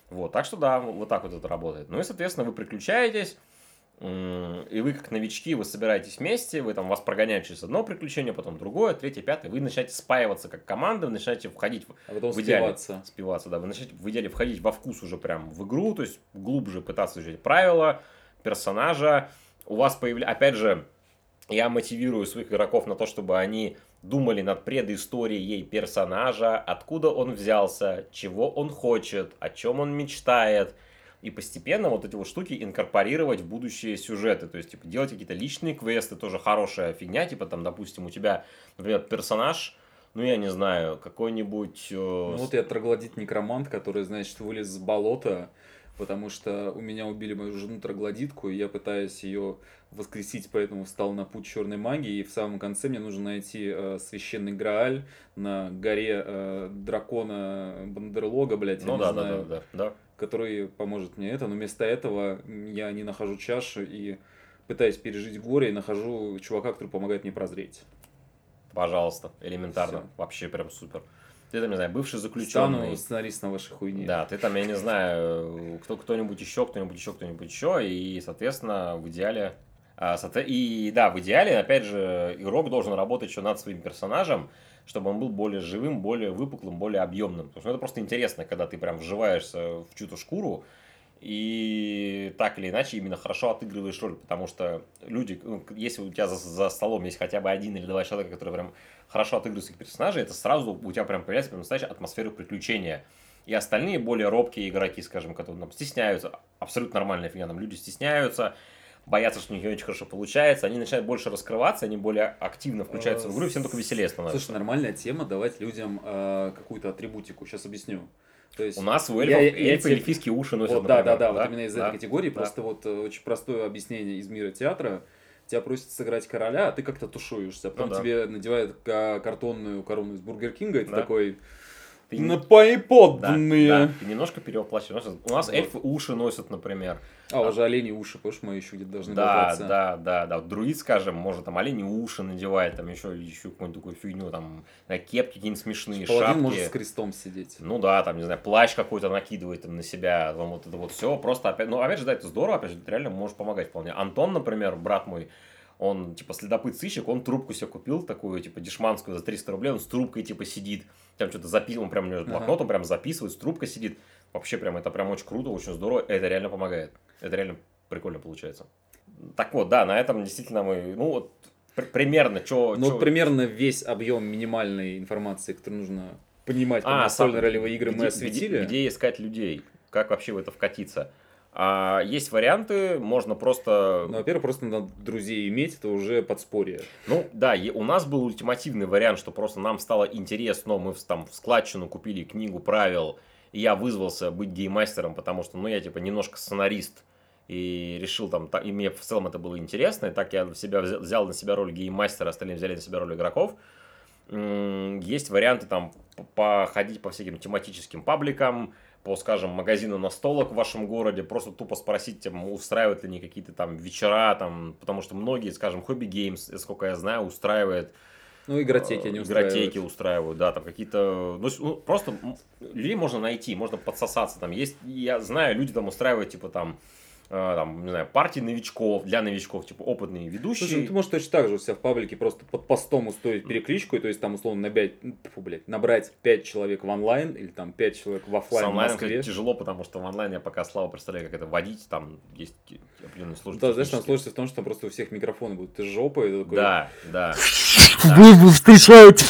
Вот, так что да, вот так вот это работает. Ну и, соответственно, вы приключаетесь, и вы как новички, вы собираетесь вместе, вы там вас прогоняют через одно приключение, потом другое, третье, пятое, вы начинаете спаиваться как команда, вы начинаете входить А потом в идеале спиваться. спиваться, да, вы начинаете в идеале входить во вкус уже прям в игру, то есть глубже пытаться изучать правила, персонажа. У вас появляется, опять же, я мотивирую своих игроков на то, чтобы они думали над предысторией персонажа, откуда он взялся, чего он хочет, о чем он мечтает. И постепенно вот эти вот штуки инкорпорировать в будущие сюжеты. То есть, типа, делать какие-то личные квесты, тоже хорошая фигня. Типа, там, допустим, у тебя, например, персонаж, ну, я не знаю, какой-нибудь... э, Ну, вот я троглодит некромант, который, значит, вылез с болота, потому что у меня убили мою жену троглодитку, и я пытаюсь ее воскресить, поэтому встал на путь черной магии, и в самом конце мне нужно найти э, священный Грааль на горе э, дракона Бандерлога, блядь, я Ну не да, да, знаю, да, да, да. который поможет мне это, но вместо этого я не нахожу чашу и пытаюсь пережить горе, и нахожу чувака, который помогает мне прозреть. Пожалуйста, элементарно. Всё. Вообще прям супер. Ты там, не знаю, бывший заключенный. Стану сценаристом вашей хуйни. Да, ты там, я не знаю, кто, кто-нибудь еще, кто-нибудь еще, кто-нибудь еще, и, соответственно, в идеале... а, И да, в идеале, опять же, игрок должен работать еще над своим персонажем, чтобы он был более живым, более выпуклым, более объемным. Потому что ну, это просто интересно, когда ты прям вживаешься в чью-то шкуру, и так или иначе именно хорошо отыгрываешь роль, потому что люди, ну, если у тебя за, за столом есть хотя бы один или два человека, которые прям хорошо отыгрывают своих персонажей, это сразу у тебя прям появляется прям настоящая атмосфера приключения. И остальные более робкие игроки, скажем, которые там, стесняются, абсолютно нормальная фигня, там люди стесняются, боятся, что у них не очень хорошо получается, они начинают больше раскрываться, они более активно включаются в игру, и всем только веселее становится. Слушай, нормальная тема давать людям э, какую-то атрибутику. Сейчас объясню. То есть, У нас у эльфов я эльфы эльфийские уши носят, вот, да, да, например, да, вот именно из да. этой категории. да. Просто вот э, очень простое объяснение из мира театра. Тебя просят сыграть короля, а ты как-то тушуешься. Потом Ну да. тебе надевают ка- картонную корону из Бургер Кинга, и ты Да. такой, Ты- на пои Да, да, ты немножко перевоплощаешь. У нас Вот. эльфы уши носят, например. А, уже олени уши, помнишь, мы еще где-то должны Да, болтаться. да, да, да. Вот Друид, скажем, может там олени уши надевает, там еще, еще какую-нибудь такую фигню, там кепки какие-нибудь смешные, Паладин шапки. может с крестом сидеть. Ну да, там, не знаю, плащ какой-то накидывает там на себя, там вот это вот все, просто опять, ну опять же, да, это здорово, опять же, это реально может помогать вполне. Антон, например, брат мой, он, типа, следопыт сыщик, он трубку себе купил, такую, типа, дешманскую за 300 рублей, он с трубкой, типа, сидит, там что-то записывает, он прям, у него Ага. блокнот, он прям записывает, с трубкой сидит. Вообще, прям, это прям очень круто, очень здорово, это реально помогает. Это реально прикольно получается. Так вот, да, на этом действительно мы, ну, вот, при- примерно, что... Ну, вот примерно весь объем минимальной информации, которую нужно понимать про А, настольные сам- ролевые игры, мы где- осветили. Где, где искать людей? Как вообще в это вкатиться? А есть варианты, можно просто... Ну, во-первых, просто надо друзей иметь, это уже подспорье. Ну, да, и у нас был ультимативный вариант, что просто нам стало интересно, мы в- там в складчину купили книгу правил, и я вызвался быть геймастером, потому что, ну, я типа немножко сценарист, и решил там, та- и мне в целом это было интересно, и так я себя взя- взял на себя роль гейммастера, остальные взяли на себя роль игроков. Есть варианты там походить по всяким тематическим пабликам, по, скажем, магазину настолок в вашем городе, просто тупо спросить, там, устраивают ли они какие-то там вечера, там, потому что многие, скажем, хобби геймс, сколько я знаю, устраивает Ну, игротеки не э, устраивают. игротеки устраивают, да, там какие-то, ну, ну, просто людей можно найти, можно подсосаться, там есть, я знаю, люди там устраивают, типа, там, там, не знаю, партии новичков, для новичков, типа, опытные ведущие. Слушай, ну ты можешь точно так же у себя в паблике просто под постом устроить перекличку, и то есть там условно набять, фу, блядь, набрать 5 человек в онлайн или там 5 человек в С офлайн в онлайном, Москве. кстати, тяжело, потому что в онлайне я пока слабо представляю, как это водить, там есть определенные сложности. Да, знаешь, там сложность в том, что там просто у всех микрофоны будут из жопы. и такой, Да, да, Вы встречаете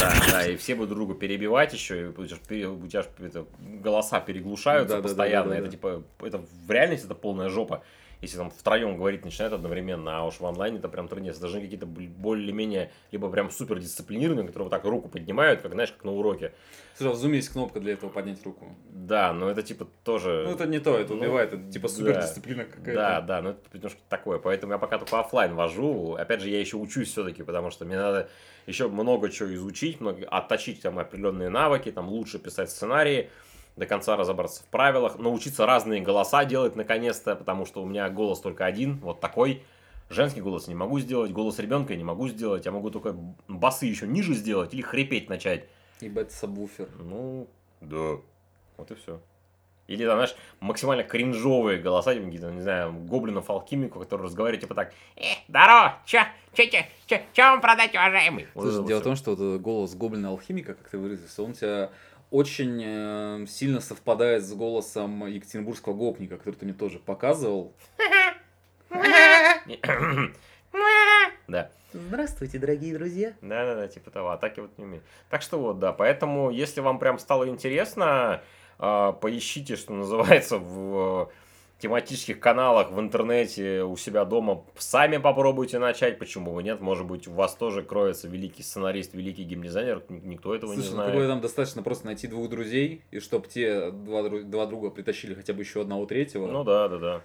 да, да, и все будут друг друга перебивать еще, и у тебя, у это, голоса переглушаются Да, да, да, постоянно, да, да, это да. типа, это в реальности это полная жопа. Если там втроем говорить начинают одновременно, а уж в онлайне это прям труднее. Должны какие-то более-менее, либо прям супер дисциплинированные, которые вот так руку поднимают, как, знаешь, как на уроке. Слушай, в Zoom есть кнопка для этого поднять руку. Да, но это типа тоже... Ну, это не то, это Ну, убивает, это типа да. супер дисциплина какая-то. Да, да, но это немножко такое. Поэтому я пока только оффлайн вожу. Опять же, я еще учусь все-таки, потому что мне надо еще много чего изучить, много, отточить там определенные навыки, там лучше писать сценарии, до конца разобраться в правилах, научиться разные голоса делать наконец-то, потому что у меня голос только один, вот такой. Женский голос не могу сделать, голос ребенка я не могу сделать, я могу только басы еще ниже сделать или хрипеть начать. Ебать, сабвуфер. Ну, да. Вот и все. Или, там, знаешь, максимально кринжовые голоса, типа, какие-то, не знаю, гоблинов алхимику, которые разговаривают, типа так, э, здорово, чё, чё, чё, чё, чё вам продать, уважаемый? Слушай, это вот дело в всё. том, что вот голос гоблина алхимика, как ты выразился, он тебя очень э, сильно совпадает с голосом екатеринбургского гопника, который ты мне тоже показывал. Да. Здравствуйте, дорогие друзья. Да-да-да, типа того, атаки вот не умею. Так что вот, да, поэтому, если вам прям стало интересно, а, поищите, что называется, в тематических каналах в интернете у себя дома, сами попробуйте начать, почему бы нет, может быть, у вас тоже кроется великий сценарист, великий геймдизайнер, никто этого Слушай, не ну знает. такое там достаточно просто найти двух друзей, и чтобы те два, два друга притащили хотя бы еще одного третьего. Ну да, да, да.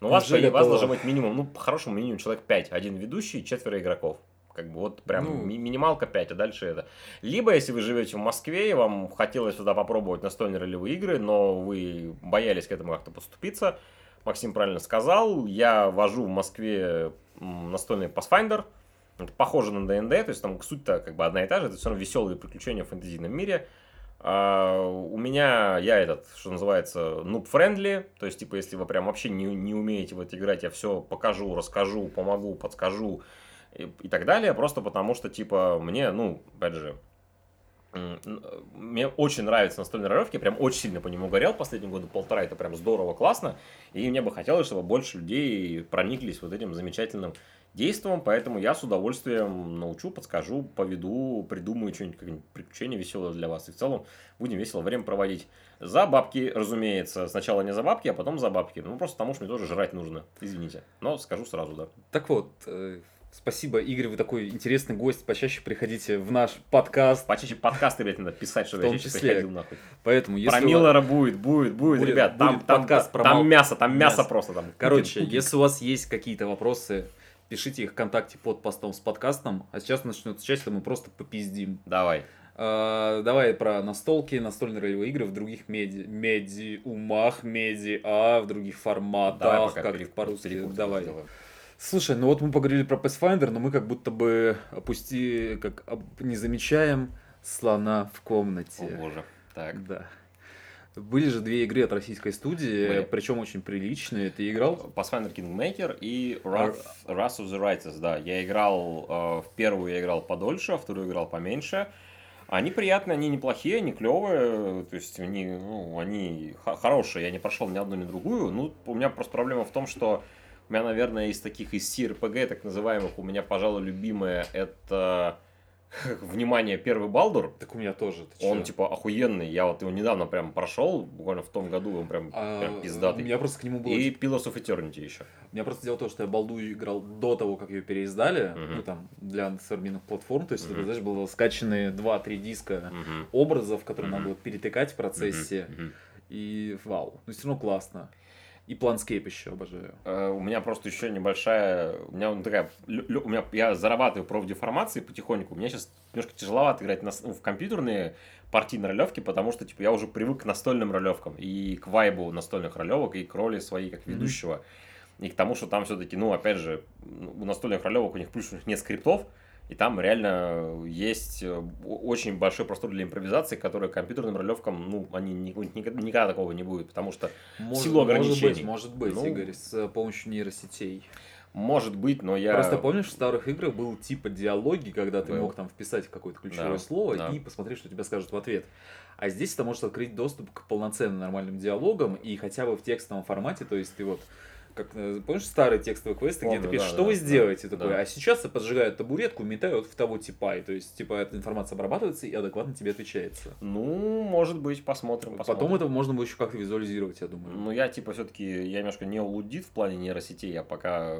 Ну, у вас, вас должен быть минимум, ну, по-хорошему минимум человек 5, один ведущий, четверо игроков. Как бы вот прям Ну. ми- минималка 5, а дальше это. Либо, если вы живете в Москве, и вам хотелось сюда попробовать настольные ролевые игры, но вы боялись к этому как-то подступиться, Максим правильно сказал, я вожу в Москве настольный Pathfinder, это похоже на ДНД, то есть там суть-то как бы одна и та же, это все равно веселые приключения в фэнтезийном мире. А, у меня, я этот, что называется, noob-friendly, то есть, типа, если вы прям вообще не, не умеете в это играть, я все покажу, расскажу, помогу, подскажу и, и так далее, просто потому что, типа, мне, ну, опять же, мне очень нравятся настольные ролевки, прям очень сильно по нему горел последние годы полтора, это прям здорово, классно, и мне бы хотелось, чтобы больше людей прониклись вот этим замечательным действием, поэтому я с удовольствием научу, подскажу, поведу, придумаю что-нибудь, какое-нибудь приключение веселое для вас. И в целом будем весело время проводить. За бабки, разумеется. Сначала не за бабки, а потом за бабки. Ну, просто потому что мне тоже жрать нужно. Извините. Но скажу сразу, да. Так вот, э, спасибо, Игорь, вы такой интересный гость, почаще приходите в наш подкаст. Почаще подкасты, блядь, надо писать, чтобы В я том чаще числе. приходил, нахуй. Поэтому, если Про у вас- Миллера будет, будет, будет, Будет- ребят. Там, будет там, подкаст про там мясо, там мясо мясо. просто. Там, Короче, кукинг. если у вас есть какие-то вопросы, пишите их ВКонтакте под постом с подкастом. А сейчас начнется часть, мы просто попиздим. Давай. А, давай про настолки, настольные ролевые игры в других меди, медиумах, медиа, в других форматах, Давай как по-русски. Давай. сделаем. Слушай, ну вот мы поговорили про Pathfinder, но мы как будто бы опусти, как об- не замечаем слона в О комнате. боже. Так. Да. Были же две игры от российской студии, Были. причем очень приличные. Ты играл? Pathfinder Kingmaker и Wrath, Wrath of the Righteous, да. Я играл, э, в первую я играл подольше, а вторую играл поменьше. Они приятные, они неплохие, они клевые, то есть они, ну, они хорошие, я не прошел ни одну, ни другую. Ну, у меня просто проблема в том, что у меня, наверное, из таких, из CRPG, так называемых, у меня, пожалуй, любимая это внимание, первый Балдур, Так у меня тоже. он типа охуенный. Я вот его недавно прям прошел, буквально в том году, он прям, А, прям У пиздатый. меня просто к нему было... И Pillars of Eternity еще. У меня просто дело в том, что я балду играл до того, как ее переиздали, Мгм. ну там, для современных платформ, то есть, Мгм. это, знаешь, было скачаны 2-3 диска Мгм. образов, которые Мгм. надо было перетыкать в процессе, Мгм. Мгм. и вау, ну все равно классно. И Planscape еще обожаю. Э, У меня просто еще небольшая, у меня вот такая, у меня я зарабатываю профдеформации потихоньку. Мне сейчас немножко тяжеловато играть на ну, в компьютерные партийные ролевки, потому что типа я уже привык к настольным ролевкам и к вайбу настольных ролевок и к роли своей как ведущего. И к тому, что там все-таки, ну, опять же, у настольных ролевок у них плюс у них нет скриптов, и там реально есть э, очень большой простор для импровизации, который компьютерным ролевкам, ну, они ни- никогда, никогда такого не будет, потому что Может, силу может ограничений. быть, может быть, Ну, Игорь, с э, помощью нейросетей. может быть, но я... Просто помнишь, в старых играх был типа диалоги, когда ты Был. мог там вписать какое-то ключевое Да, слово да. и посмотреть, что тебе скажут в ответ. А здесь ты можешь открыть доступ к полноценным нормальным диалогам и хотя бы в текстовом формате, то есть ты вот как, э, помнишь старые текстовые квесты, где Помню, ты пишешь, да, что да, вы да, сделаете да. такое, а сейчас я поджигаю табуретку, метаю вот в того типа, и то есть типа эта информация обрабатывается и адекватно тебе отвечается. Ну, может быть, посмотрим. Потом посмотрим. это можно будет еще как-то визуализировать, я думаю. Ну, я типа все-таки, я немножко не улудит в плане нейросетей, я пока,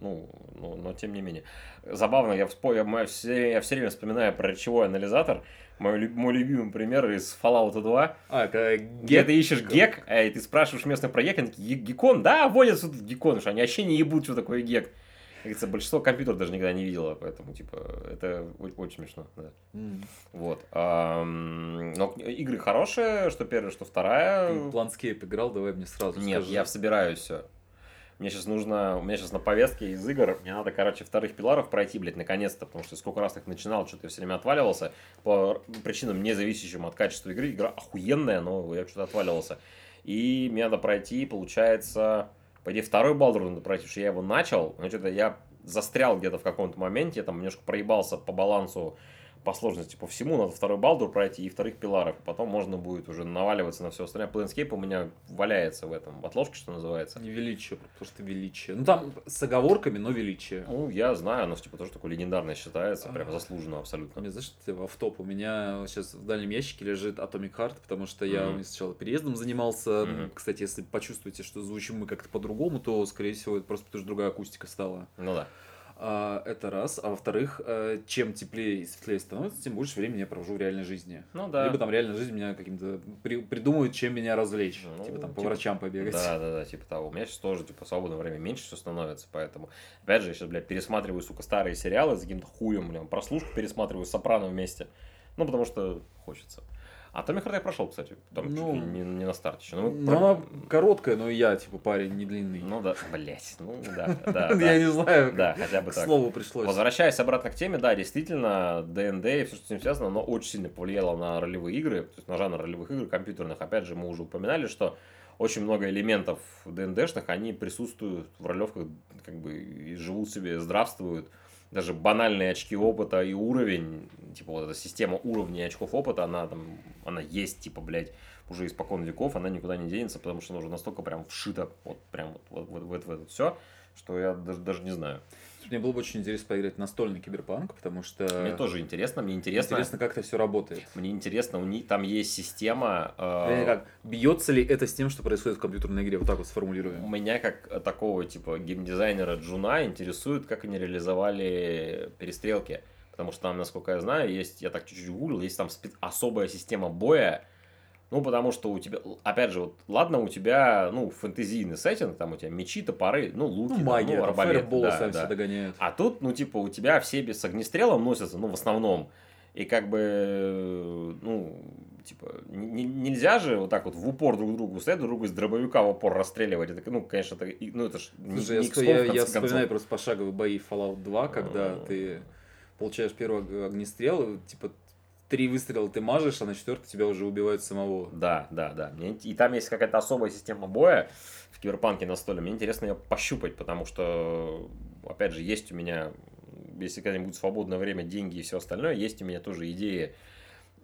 ну, ну, но тем не менее. Забавно, я, вспо... я, все, я все время вспоминаю про речевой анализатор. Мой, мой любимый пример из Fallout 2, А, когда где ты ищешь гек, а и ты спрашиваешь местных про гек, они такие, «Ге- гекон? Да, водятся тут гекон, что они вообще не ебут, что такое гек. Как говорится, большинство компьютеров даже никогда не видело, поэтому, типа, это очень смешно, да. М. Вот. Ам, Но игры хорошие, что первая, что вторая. Ты Planscape играл, давай мне сразу Нет, скажи. я собираюсь все. Мне сейчас нужно, у меня сейчас на повестке из игр, мне надо, короче, вторых пиларов пройти, блядь, наконец-то, потому что сколько раз их начинал, что-то я все время отваливался, по причинам, не зависящим от качества игры, игра охуенная, но я что-то отваливался. И мне надо пройти, получается, по идее, второй Балдур надо пройти, потому что я его начал, но что-то я застрял где-то в каком-то моменте, там немножко проебался по балансу, по сложности, по всему, надо второй Балдур пройти и вторых пиларов, потом можно будет уже наваливаться на все остальное. Planescape у меня валяется в этом, в отложке, что называется. Не величие, потому что величие. Ну там с оговорками, но величие. Ну, я знаю, оно типа тоже такое легендарное считается, прям А. заслуженно абсолютно. Мне знаешь, ты в топ у меня сейчас в дальнем ящике лежит Atomic Heart, потому что я меня сначала переездом занимался. Мгм. Кстати, если почувствуете, что звучим мы как-то по-другому, то, скорее всего, это просто потому что другая акустика стала. Ну да. А, это раз. А во-вторых, э, чем теплее и светлее становится, тем больше времени я провожу в реальной жизни. Ну да. Либо там реальная жизнь меня каким-то при- придумывают, чем меня развлечь. Ну, типа там по типа- врачам побегать. Да, да, да, типа того. У меня сейчас тоже, типа, свободное время меньше все становится, поэтому, опять же, я сейчас, блядь, пересматриваю, сука, старые сериалы с каким-то хуем, блин, прослушку пересматриваю с Сопрано вместе. Ну, потому что хочется. А Томми Харт я прошел, кстати, там Ну, чуть ли не, не на старте еще. Ну, Ну, про- она короткая, но и я, типа, парень не длинный. ну да, блять, ну да, да, Я не знаю, Да, хотя бы так. слову пришлось. Возвращаясь обратно к теме, да, действительно, ДНД и все, что с ним связано, оно очень сильно повлияло на ролевые игры, то есть на жанр ролевых игр компьютерных. Опять же, мы уже упоминали, что очень много элементов ДНДшных, они присутствуют в ролевках, как бы, и живут себе, здравствуют. Даже банальные очки опыта и уровень, типа вот эта система уровней очков опыта, она там, она есть, типа, блядь, уже испокон веков, она никуда не денется, потому что она уже настолько прям вшита, вот прям вот, вот, вот, в это все, что я даже, даже не знаю. Мне было бы очень интересно поиграть настольный киберпанк, потому что Мне тоже интересно, мне интересно. интересно, как это все работает. Мне интересно, у них там есть система. э, как, бьется ли это с тем, что происходит в компьютерной игре? Вот так вот сформулируем. меня как такого типа геймдизайнера Джуна интересует, как они реализовали перестрелки. Потому что там, насколько я знаю, есть, я так чуть-чуть гуглил, есть там спе- особая система боя. Ну, потому что у тебя, опять же, вот, ладно, у тебя, ну, фэнтезийный сеттинг, там у тебя мечи, топоры, ну, луки, Ну, там, магия, ну, арбалет, да, да. все догоняют. А тут, ну, типа, у тебя все без огнестрелом носятся, ну, в основном. И как бы, ну, типа, нельзя же вот так вот в упор друг другу стоять, друг друга из дробовика в упор расстреливать. Это, ну, конечно, это, ну, это ж не, Слушай, я, не я, я вспоминаю концов. просто пошаговые бои Fallout 2, когда А. ты получаешь первый ог- огнестрел, типа три выстрела ты мажешь, а на четвертый тебя уже убивают самого. Да, да, да. И там есть какая-то особая система боя в киберпанке на столе. Мне интересно ее пощупать, потому что, опять же, есть у меня, если когда-нибудь свободное время, деньги и все остальное, есть у меня тоже идеи.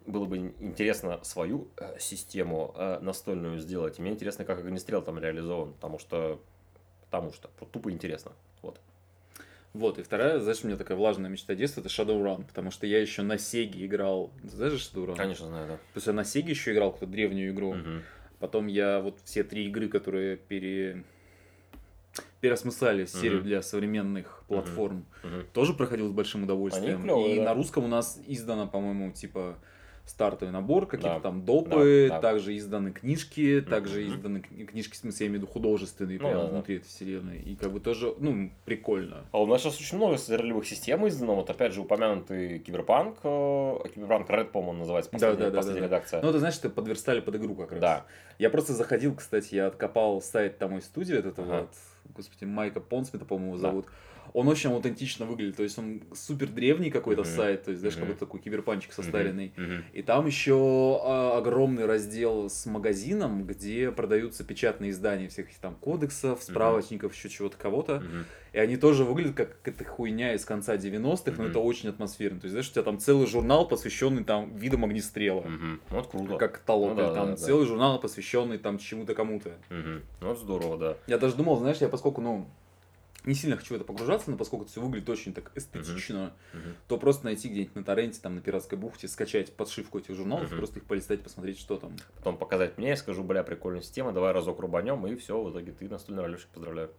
Было бы интересно свою э, систему э, настольную сделать. Мне интересно, как огнестрел там реализован, потому что, потому что, тупо интересно. Вот. И вторая, знаешь, у меня такая влажная мечта детства, это Shadowrun, потому что я еще на Сеге играл. Ты знаешь Shadowrun? Конечно, знаю, да. То есть я на Сеге еще играл какую-то древнюю игру. Мгм. Потом я вот все три игры, которые пере... переосмыслали в серию Мгм. для современных платформ, Мгм. тоже проходил с большим удовольствием. Они клёвые, и да. на русском у нас издано, по-моему, типа стартовый набор, какие-то Да, там допы, да, да. также изданы книжки, также Мгм. изданы кни- книжки, в смысле, я имею в виду художественные, Ну прямо да, да. внутри этой вселенной. И как бы тоже, ну, прикольно. А у нас сейчас очень много ролевых систем издано. Вот опять же упомянутый Киберпанк. э, Киберпанк Red, по-моему, называется последняя, Да, да, да, последняя да, да. редакция. Ну, это значит, ты подверстали под игру как раз. Да. Я просто заходил, кстати, я откопал сайт тому студии, вот этого Ага. вот, господи, Майка Пондсмита, по-моему, его Да. Он очень аутентично выглядит, то есть он супер древний какой-то Мгм. сайт, то есть, знаешь, как Мгм. будто такой киберпанчик состаренный. Мгм. И там еще а, огромный раздел с магазином, где продаются печатные издания всех этих там кодексов, справочников, еще чего-то кого-то. Мгм. И они тоже выглядят как какая-то хуйня из конца 90-х, но Мгм. это очень атмосферно. То есть, знаешь, у тебя там целый журнал, посвященный там видам огнестрела. Ну, это круто. Как каталог, Ну да, там да, да. целый журнал, посвященный там чему-то кому-то. Ну, это здорово, да. Я даже думал, знаешь, я поскольку, ну, не сильно хочу в это погружаться, но поскольку это все выглядит очень так эстетично, Мгм. то просто найти где-нибудь на торренте, там, на пиратской бухте, скачать подшивку этих журналов, Мгм. просто их полистать, посмотреть, что там. Потом показать мне, я скажу, бля, прикольная система, давай разок рубанем, и все, в итоге ты настольный ролевщик, поздравляю.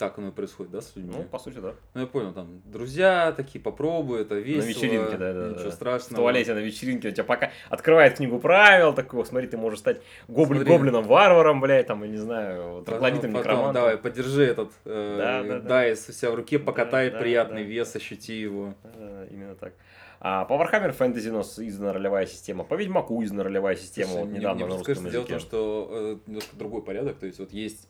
Так оно и происходит, да, с людьми? Ну, по сути, да. Ну, я понял, там, друзья такие, попробуй, это весело. вечеринке, да, да, Ничего да. страшного. В туалете на вечеринке у тебя пока открывает книгу правил, такого, смотри, ты можешь стать гоблин, Смотри. гоблином-варваром, блядь, там, я не знаю, троглодитом, некромантом. давай, подержи этот э, Да, да, да. дайс у себя в руке, покатай да, приятный да. вес, ощути его. Да, именно так. А по Warhammer Fantasy у нас издана ролевая система, по Ведьмаку издана ролевая система, Слушай, вот мне- недавно мне на просто русском кажется, дело в языке. том, что э, немножко другой порядок. То есть вот есть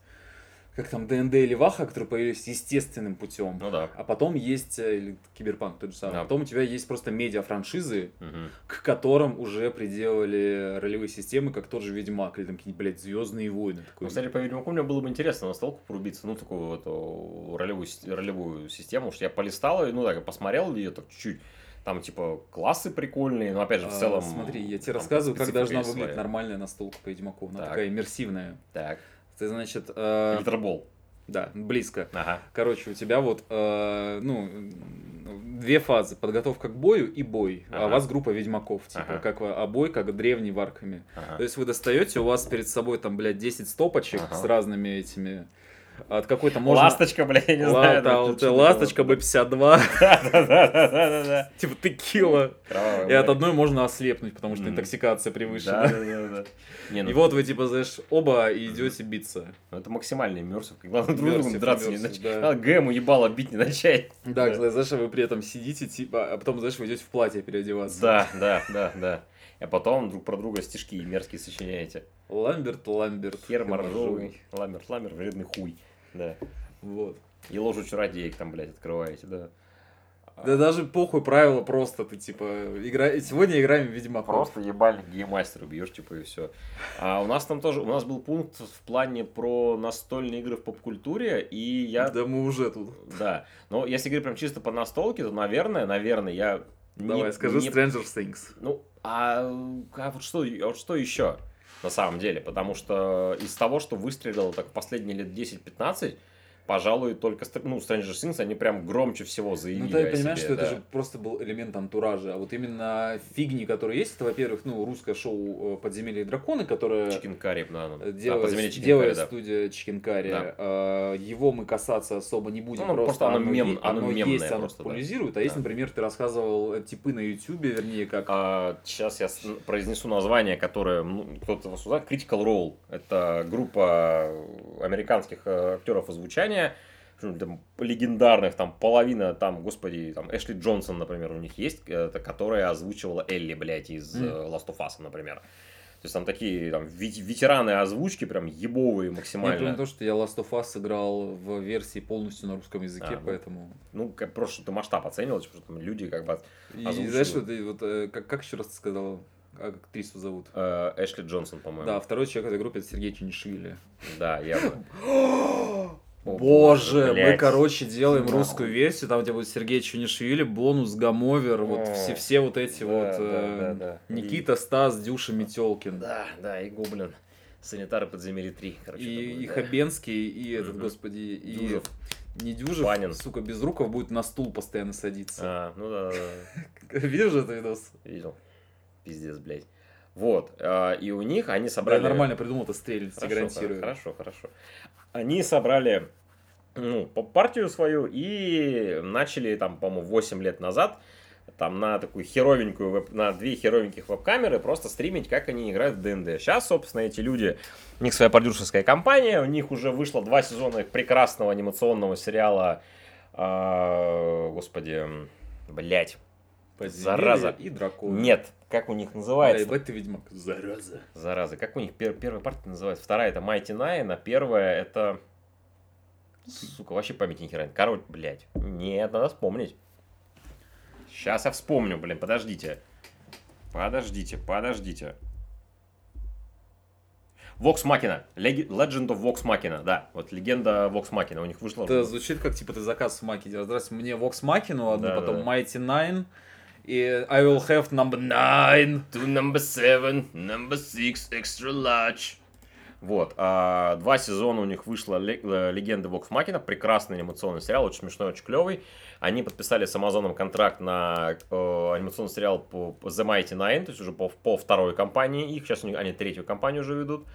как там ДНД или Ваха, которые появились естественным путем. Ну да. А потом есть, э, или Киберпанк тот же самый, Да. а потом у тебя есть просто медиа-франшизы, Мгм. к которым уже приделали ролевые системы, как тот же Ведьмак, или там какие-нибудь, блядь, Звездные войны. Такой. Ну, кстати, по Ведьмаку мне было бы интересно на столку порубиться, ну, такую вот ролевую, ролевую систему, уж я полистал ее, ну, так, посмотрел ее так чуть-чуть, там, типа, классы прикольные, но, опять же, в А, целом... Смотри, я тебе рассказываю, как должна выглядеть своя. нормальная настолка по Ведьмаку. Она Так. такая иммерсивная. Так, Ты, значит, э, Литербол. да, близко. Ага. Короче, у тебя вот, э, ну, две фазы. Подготовка к бою и бой. А Ага. у вас группа ведьмаков, типа, Ага. как а бой как древний в арками. ага. То есть вы достаете, у вас перед собой там, блядь, 10 стопочек Ага. с разными этими... От какой-то можно... Ласточка, бля, я не Ла- знаю. да, вот ласточка такое. B52, Да-да-да-да-да. типа текила. И от одной можно ослепнуть, потому что интоксикация превышена. Да-да-да-да. Не, ну, И вот вы, типа, знаешь, оба идете биться. ну, это максимальный мерзовка. Главное, друг Мерзкий, драться не начать. Гэму ебало бить не начать. Да, знаешь, вы при этом сидите, типа, а потом, знаешь, вы идете в платье переодеваться. Да, да, да, да. А потом друг про друга стишки мерзкие сочиняете. Ламберт, Ламберт. Хер моржовый. ламер, ламер, вредный хуй. Да. Вот. И ложу чародеек там, блядь, открываете, да. Да даже похуй правила просто, ты типа, игра... сегодня играем в Ведьмака. Просто ебальник гейммастер бьешь, типа, и все. А у нас там тоже, у нас был пункт в плане про настольные игры в поп-культуре, и я... Да мы уже тут. Да. Но если говорить прям чисто по настолке, то, наверное, наверное, я... не- Давай, скажи не- Stranger Things. Ну, а, а вот что, а вот что еще? На самом деле, потому что из того, что выстрелило так в последние лет 10-15, пожалуй, только ну, Stranger Things, они прям громче всего заявили Ну, ты понимаешь, себе, что это да. же просто был элемент антуража. А вот именно фигни, которые есть, это, во-первых, ну, русское шоу э, «Подземелье и драконы», которое Чикен карри, да, ну, э, да, делает, делает да. студия Чикенкари. Да. Его мы касаться особо не будем, Ну, просто, просто оно мем- оно оно мемное есть, оно просто, да. популяризирует. А Да. например, ты рассказывал э, типы на Ютубе, вернее, как... А, сейчас я произнесу название, которое ну, кто-то вас узнает. Critical Role. Это группа американских актеров озвучания, причем там легендарных, там половина, там, господи, там Эшли Джонсон, например, у них есть, которая озвучивала Элли, блядь, из Мгм. Last of Us, например. То есть там такие там, ве- ветераны озвучки, прям ебовые максимально. помню то, что я Last of Us сыграл в версии полностью на русском языке, А, ну, поэтому... Ну, как просто что ты масштаб оценивал, потому что там люди как бы... И озвучиваю. знаешь, вот, и вот, э, как, как еще раз ты сказал, как актрису зовут? э, Эшли Джонсон, по-моему. Да, второй человек в этой группе это Сергей Чунишвили. Да, я бы... О, Боже, мы, блядь. короче, делаем Нахуй. русскую версию, там, где будет Сергей Чунишвили, бонус, Гамовер, вот все, все вот эти да, вот да, э, да, да. Никита, Стас, Дюша, Метелкин. Да, да, и Гоблин. Санитары подземелья 3, короче. И, будет, и да. Хабенский, и этот, господи, и... Дюжев. Не Дюжев, Панин. сука, без руков будет на стул постоянно садиться. А, ну да, да, да. Видишь этот видос? видел. Пиздец, блядь. Вот, а, и у них они Да, собрали... я нормально придумал это Хорошо, гарантирую. Хорошо, хорошо. Они собрали ну, партию свою и начали там, по-моему, 8 лет назад там на такую херовенькую, веб- на две херовеньких веб-камеры просто стримить, как они играют в ДНД. Сейчас, собственно, эти люди, у них своя продюсерская компания, у них уже вышло два сезона прекрасного анимационного сериала, а, господи, блять, Подземелье Зараза. И дракон. нет, как у них Да, называется? ебать ты, ведьмак. Зараза. Зараза. Как у них пер- первая партия называется? Вторая это Mighty Nine, а первая это... Сука, вообще память ни хера. нет. Короче, блядь. Нет, надо вспомнить. Сейчас я вспомню, блин, подождите. Подождите, подождите. Vox Machina. Legi- Legend of Vox Machina, да. Вот легенда Vox Machina. У них вышла... Это звучит как, типа, ты заказ в Маке делаешь. Здравствуйте, мне Vox Machina, одну, Да, потом да. Mighty Nine, и I will have number nine. To number seven, number six, extra large. Вот, а, два сезона у них вышло ле- э, «Легенды Vox Machina», прекрасный анимационный сериал, очень смешной, очень клевый. Они подписали с Амазоном контракт на э, анимационный сериал по по The Mighty Nine, то есть уже по, по второй компании их, сейчас у них, они третью компанию уже ведут.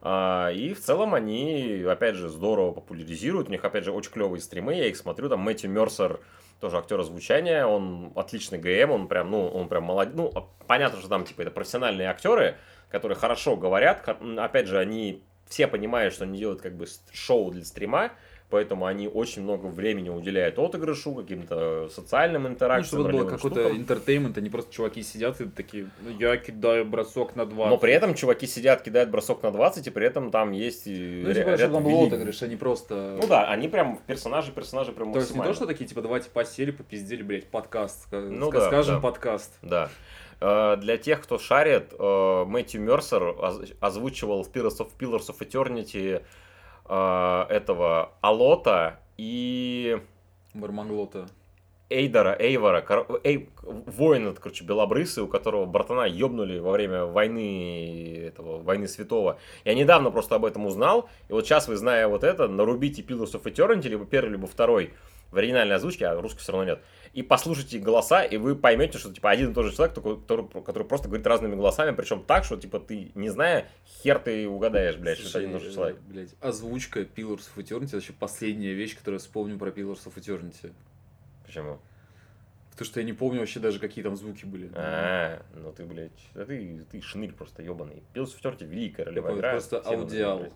А, и в целом они, опять же, здорово популяризируют. У них, опять же, очень клевые стримы, я их смотрю. Там Мэтью Мерсер, тоже актер озвучания, он отличный ГМ, он прям, ну, он прям молодец. Ну, а понятно, что там, типа, это профессиональные актеры, которые хорошо говорят. Опять же, они все понимают, что они делают как бы шоу для стрима, поэтому они очень много времени уделяют отыгрышу, каким-то социальным Ну, интеракциям. чтобы это было какой-то entertainment, не просто чуваки сидят и такие, ну, я кидаю бросок на 20. Но при этом чуваки сидят, кидают бросок на 20, и при этом там есть и Ну, ря- типа, ряд чтобы там был отыгрыш, не просто... Ну да, они прям персонажи, персонажи прям То есть не то, что такие, типа, давайте посели, попиздили, блядь, подкаст. Ну ска- да, скажем да. подкаст. Да. Э, Для тех, кто шарит, э, Мэтью Мерсер оз- озвучивал в Pillars of, Pillars of Eternity э, этого Алота и Барманглота. Эйдора, Эйвора, кор- Эй- воин, этот, короче, белобрысый, у которого братана ёбнули во время войны, этого, войны святого. Я недавно просто об этом узнал, и вот сейчас вы, зная вот это, нарубите Pillars of Eternity, либо первый, либо второй, в оригинальной озвучке, а русской все равно нет, и послушайте голоса, и вы поймете, что, типа, один и тот же человек, который, который просто говорит разными голосами, причем так, что, типа, ты, не зная, хер ты угадаешь, блядь, что это один и тот же человек. блядь, озвучка Pillars of Eternity, это вообще последняя вещь, которую я вспомню про Pillars of Eternity. Почему? Потому что я не помню вообще даже, какие там звуки были. А, ну ты, блядь, да ты, ты шнырь просто ебаный. Pillars of Eternity великая ролевая игра. просто аудиал.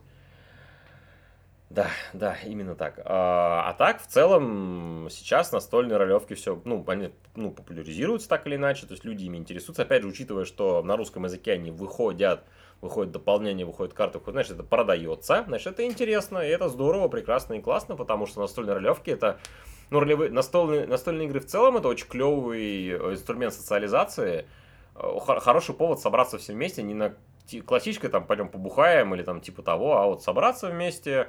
Да, да, именно так. А, а так, в целом, сейчас настольные ролевки все, ну, они, ну, популяризируются так или иначе, то есть люди ими интересуются. Опять же, учитывая, что на русском языке они выходят, выходят дополнения, выходят карты, выходят, значит, это продается, значит, это интересно, и это здорово, прекрасно и классно, потому что настольные ролевки это ну, ролевые, настольные, настольные игры в целом это очень клевый э, инструмент социализации, Э, хор- хороший повод собраться все вместе, не на классической там пойдем побухаем или там типа того, а вот собраться вместе,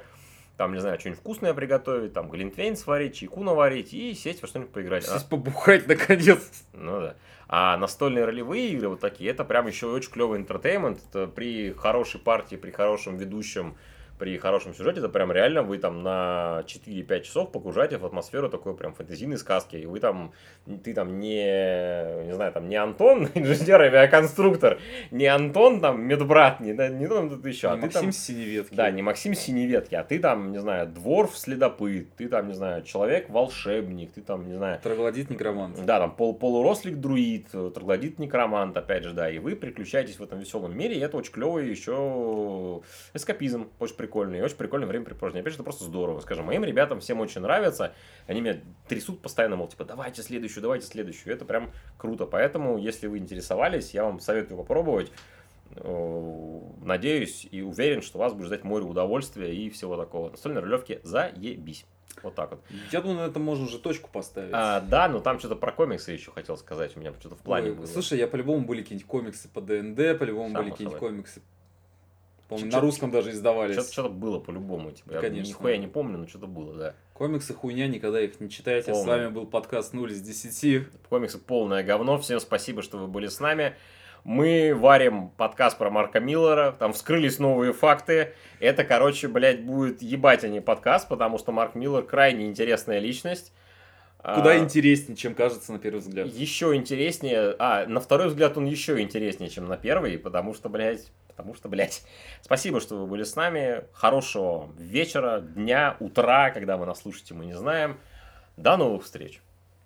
там, не знаю, что-нибудь вкусное приготовить, там, глинтвейн сварить, чайку наварить и сесть во что-нибудь поиграть. А- Здесь побухать наконец. ну да. А настольные ролевые игры вот такие, это прям еще очень клевый интертеймент. Это при хорошей партии, при хорошем ведущем, при хорошем сюжете, это прям реально вы там на 4-5 часов погружаете в атмосферу такой прям фэнтезийной сказки. И вы там, ты там не, не знаю, там не Антон, инженер авиаконструктор, не Антон там медбрат, не, да, не там кто-то еще, а Не ты Максим там... Синеветки. Да, не Максим Синеветки, а ты там, не знаю, дворф-следопыт, ты там, не знаю, человек-волшебник, ты там, не знаю, Троглодит некромант. да, там пол полурослик друид, троглодит некромант, опять же, да, и вы приключаетесь в этом веселом мире, и это очень клевый еще эскапизм, очень прикольный, и очень прикольное времяпрепровождение. Опять же, это просто здорово, скажем, моим ребятам всем очень нравится, они меня трясут постоянно, мол, типа, давайте следующую, давайте следующую, это прям круто, поэтому, если вы интересовались, я вам советую попробовать, Э, Надеюсь и уверен, что вас будет ждать море удовольствия и всего такого. Настольные ролевки заебись. Вот так вот. Я думаю, на этом можно уже точку поставить. А, да, но там что-то про комиксы еще хотел сказать. У меня что-то в плане Ой, было. Слушай, я по-любому были какие-нибудь комиксы по ДНД, по-любому Само были какие-нибудь комиксы. Чё- на русском даже издавались. что-то, что-то было по-любому. Типа, я Конечно. нихуя не помню, но что-то было, да. Комиксы хуйня, никогда их не читайте. С Полная. вами был подкаст 0 из 10. Комиксы полное говно. Всем спасибо, что вы были с нами. Мы варим подкаст про Марка Миллера, там вскрылись новые факты. Это, короче, блядь, будет ебать, а не подкаст, потому что Марк Миллер крайне интересная личность. Куда А, интереснее, чем кажется на первый взгляд. Еще интереснее, а, на второй взгляд он еще интереснее, чем на первый, потому что, блядь, потому что, блядь. Спасибо, что вы были с нами. Хорошего вечера, дня, утра, когда вы нас слушаете, мы не знаем. До новых встреч.